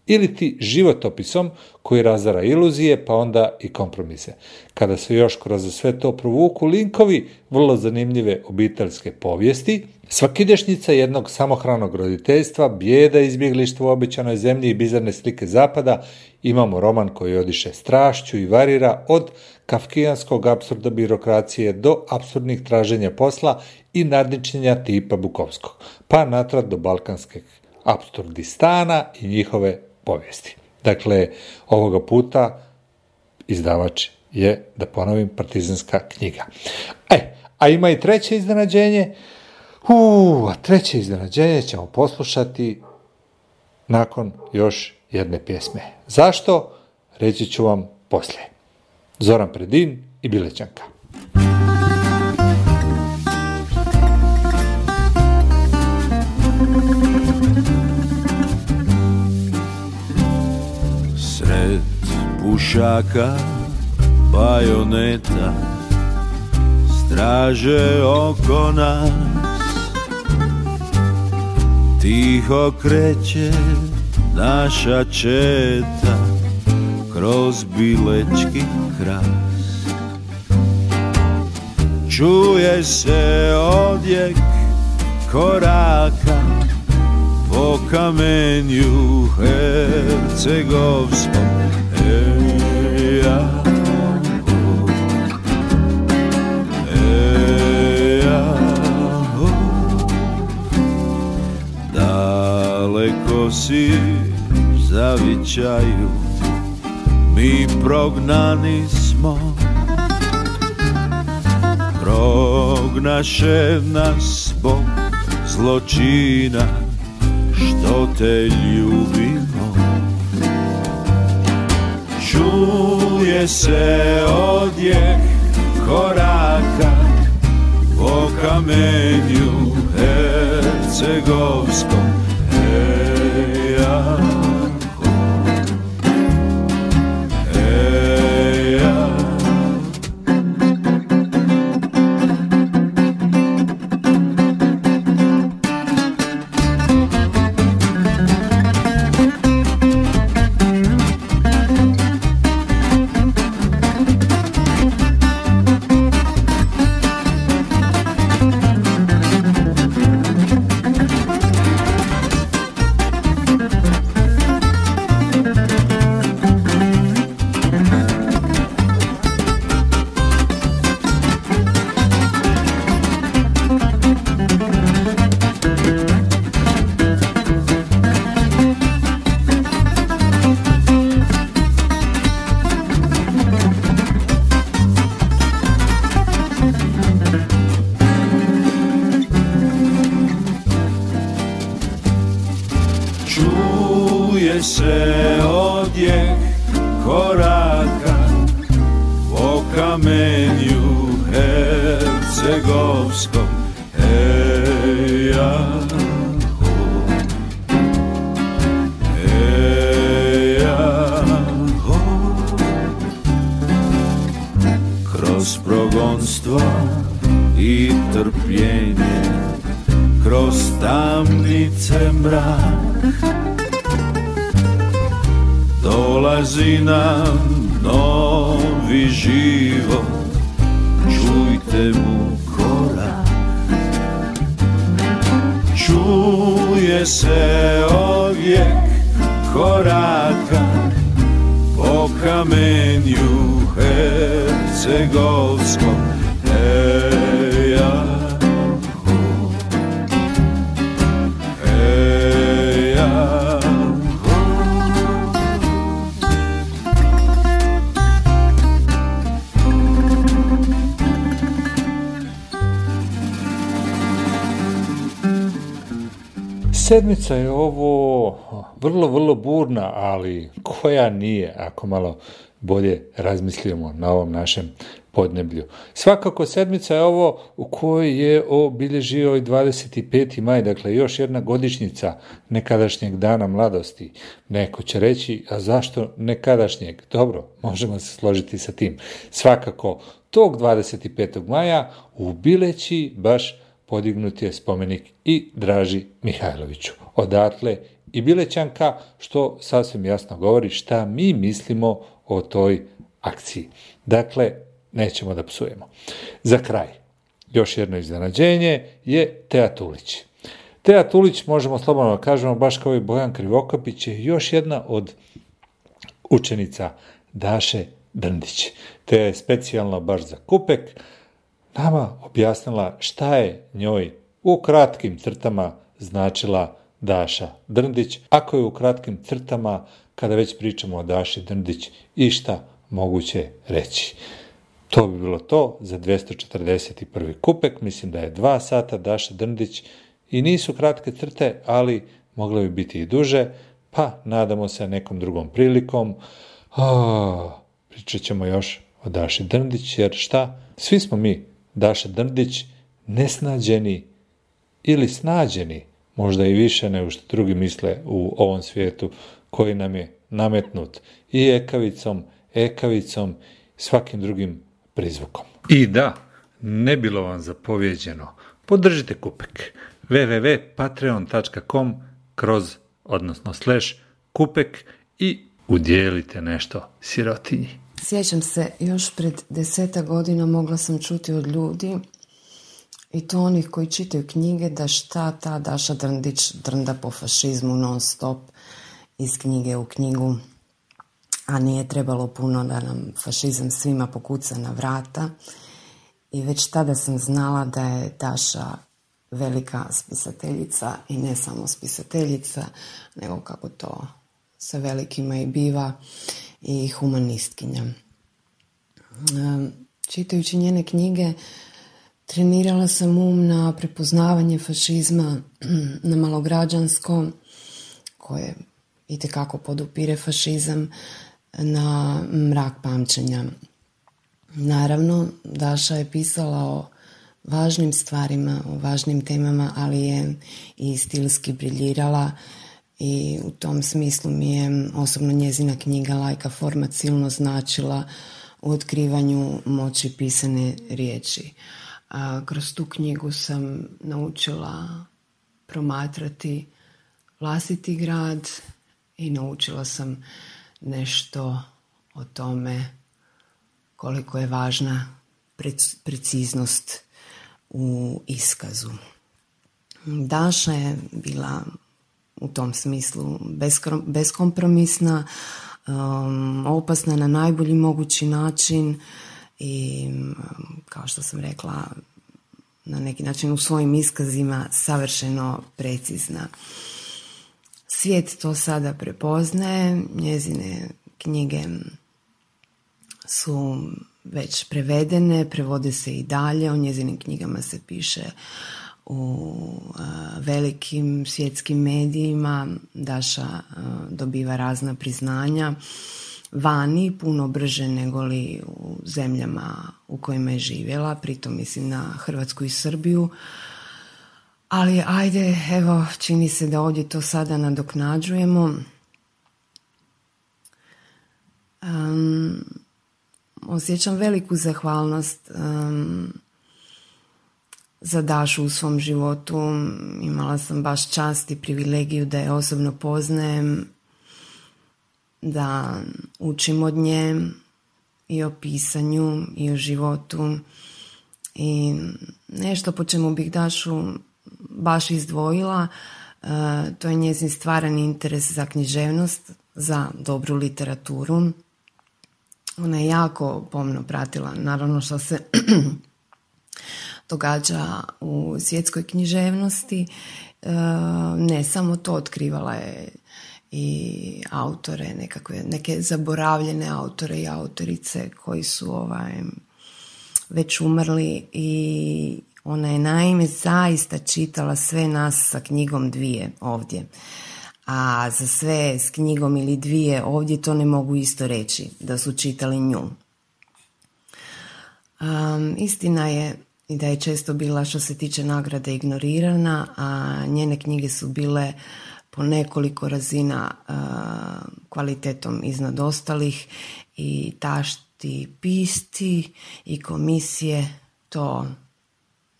ili ti životopisom koji razara iluzije pa onda i kompromise. Kada se još kroz sve to provuku linkovi vrlo zanimljive obiteljske povijesti, svakidešnjica jednog samohranog roditeljstva, bijeda izbjeglištvo u obećanoj zemlji i bizarne slike zapada, imamo roman koji odiše strašću i varira od kafkijanskog apsurda birokracije do apsurdnih traženja posla i nadničenja tipa Bukovskog, pa natrag do balkanskih absurdistana i njihove povijesti. Dakle, ovoga puta izdavač je, da ponovim, partizanska knjiga. E, a ima i treće iznenađenje. U, a treće iznenađenje ćemo poslušati nakon još jedne pjesme. Zašto? Reći ću vam poslije. Zoran Predin i Bilećanka. Sred pušaka, bajoneta Straže oko nas Tiho kreće naša četa Kroz bilečki kras. Čuje se odjek koraka po kamenju hercegovskom. Eja, eja, Si zavičaju. Mi prognani smo. Prognaše nas Bog zločina što te ljubimo. Čuje se odjek koraka po kamenju hercegovskom. Eja, ako malo bolje razmislimo na ovom našem podneblju. Svakako sedmica je ovo u kojoj je obilježio i 25. maj, dakle još jedna godišnjica nekadašnjeg dana mladosti. Neko će reći, a zašto nekadašnjeg? Dobro, možemo se složiti sa tim. Svakako, tog 25. maja u Bileći baš podignut je spomenik i Draži Mihajloviću. Odatle i Bilećanka, što sasvim jasno govori šta mi mislimo o toj akciji. Dakle, nećemo da psujemo. Za kraj, još jedno iznenađenje je Teja Tulić. Teja Tulić, možemo slobodno da kažemo, baš kao i Bojan Krivokapić, je još jedna od učenica Daše Drndić. Teja je specijalno baš za kupek nama objasnila šta je njoj u kratkim crtama značila Daša Drndić, ako je u kratkim crtama, kada već pričamo o Daši Drndić, išta moguće reći. To bi bilo to za 241. kupek, mislim da je dva sata Daša Drndić i nisu kratke crte, ali mogle bi biti i duže, pa nadamo se nekom drugom prilikom. O, pričat ćemo još o Daši Drndić, jer šta? Svi smo mi, Daša Drndić, nesnađeni ili snađeni, možda i više nego što drugi misle u ovom svijetu koji nam je nametnut i ekavicom, ekavicom, svakim drugim prizvukom. I da, ne bilo vam zapovjeđeno, podržite kupek www.patreon.com kroz, odnosno slash kupek i udjelite nešto sirotinji. Sjećam se, još pred deseta godina mogla sam čuti od ljudi i to onih koji čitaju knjige da šta ta Daša Drndić drnda po fašizmu non stop iz knjige u knjigu a nije trebalo puno da nam fašizam svima pokuca na vrata i već tada sam znala da je Daša velika spisateljica i ne samo spisateljica, nego kako to sa velikima i biva i humanistkinja. Čitajući njene knjige trenirala sam um na prepoznavanje fašizma, na malograđansko, koje itekako podupire fašizam, na mrak pamćenja. Naravno, Daša je pisala o važnim stvarima, o važnim temama, ali je i stilski briljirala i u tom smislu mi je osobno njezina knjiga Lajka format silno značila u otkrivanju moći pisane riječi. A kroz tu knjigu sam naučila promatrati vlastiti grad i naučila sam nešto o tome koliko je važna preciznost u iskazu. Daša je bila u tom smislu beskompromisna, um, opasna na najbolji mogući način i kao što sam rekla na neki način u svojim iskazima savršeno precizna. Svijet to sada prepoznaje, njezine knjige su već prevedene, prevode se i dalje, o njezinim knjigama se piše u velikim svjetskim medijima, Daša dobiva razna priznanja vani puno brže nego li u zemljama u kojima je živjela, pritom mislim na Hrvatsku i Srbiju. Ali ajde, evo, čini se da ovdje to sada nadoknađujemo. Um, osjećam veliku zahvalnost um, za Dašu u svom životu. Imala sam baš čast i privilegiju da je osobno poznajem, da učim od nje i o pisanju i o životu i nešto po čemu bih Dašu baš izdvojila, e, to je njezin stvaran interes za književnost, za dobru literaturu. Ona je jako pomno pratila, naravno što se događa u svjetskoj književnosti. E, ne samo to, otkrivala je i autore, nekakve, neke zaboravljene autore i autorice koji su ovaj, već umrli i ona je naime zaista čitala sve nas sa knjigom dvije ovdje. a za sve s knjigom ili dvije ovdje to ne mogu isto reći da su čitali nju. Um, istina je i da je često bila što se tiče nagrade ignorirana, a njene knjige su bile po nekoliko razina kvalitetom iznad ostalih i tašti pisti i komisije to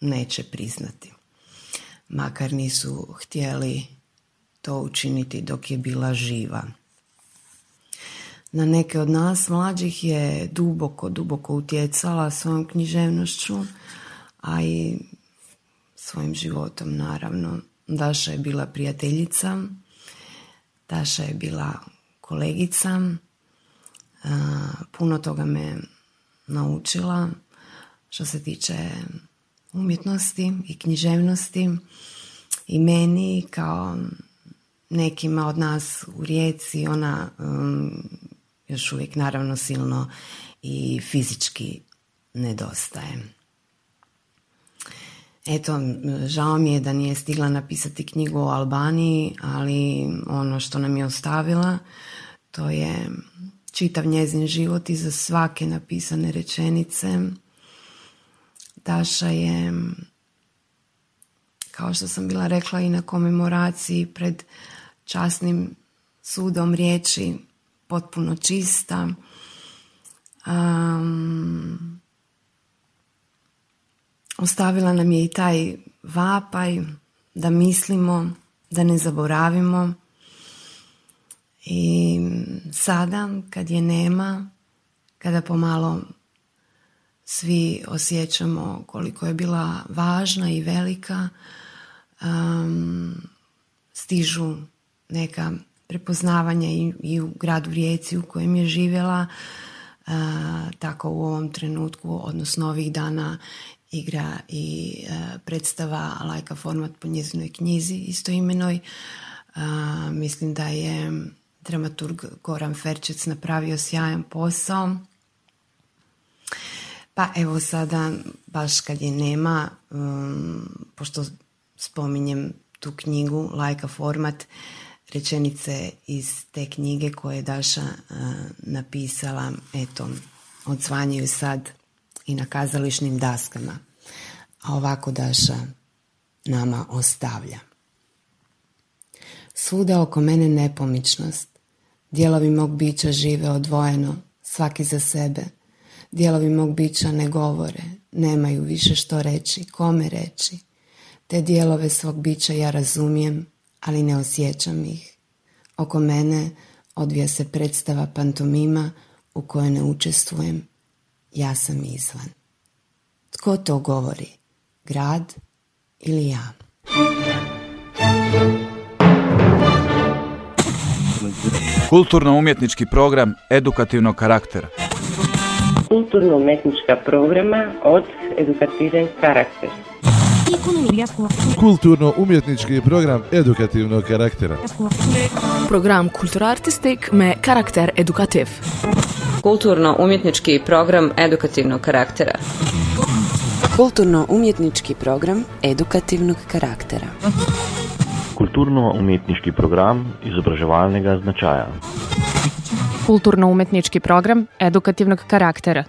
neće priznati. Makar nisu htjeli to učiniti dok je bila živa. Na neke od nas mlađih je duboko, duboko utjecala svojom književnošću, a i svojim životom naravno. Daša je bila prijateljica, Daša je bila kolegica, puno toga me naučila što se tiče umjetnosti i književnosti i meni kao nekima od nas u Rijeci ona um, još uvijek naravno silno i fizički nedostaje. Eto, žao mi je da nije stigla napisati knjigu o Albaniji, ali ono što nam je ostavila, to je čitav njezin život iza svake napisane rečenice. Daša je, kao što sam bila rekla i na komemoraciji pred časnim sudom riječi, potpuno čista. Um, ostavila nam je i taj vapaj da mislimo, da ne zaboravimo. I sada kad je nema, kada pomalo svi osjećamo koliko je bila važna i velika, um, stižu neka prepoznavanja i, i u gradu Rijeci u kojem je živjela, tako u ovom trenutku, odnosno ovih dana igra i predstava lajka format po njezinoj knjizi istoimenoj. Mislim da je dramaturg Goran Ferčec napravio sjajan posao. Pa evo sada, baš kad je nema, um, pošto spominjem tu knjigu, lajka format, rečenice iz te knjige koje je Daša uh, napisala, eto, odsvanjaju sad i na kazališnim daskama. A ovako Daša nama ostavlja. Svuda oko mene nepomičnost. Dijelovi mog bića žive odvojeno, svaki za sebe. Dijelovi mog bića ne govore, nemaju više što reći, kome reći. Te dijelove svog bića ja razumijem, ali ne osjećam ih. Oko mene odvija se predstava pantomima u kojoj ne učestvujem. Ja sam izvan. Tko to govori? Grad ili ja? Kulturno-umjetnički program edukativnog karaktera. Kulturno-umetnička programa od edukativen karakter. Kulturno-umjetnički program edukativnog karaktera. Program kulturartistik me karakter edukativ. Kulturno-umjetnički program edukativnog karaktera. Kulturno-umjetnički program edukativnog karaktera. Kulturno-umetniški program izobraževalnega značaja. Kulturno-umetnički program edukativnog karaktera.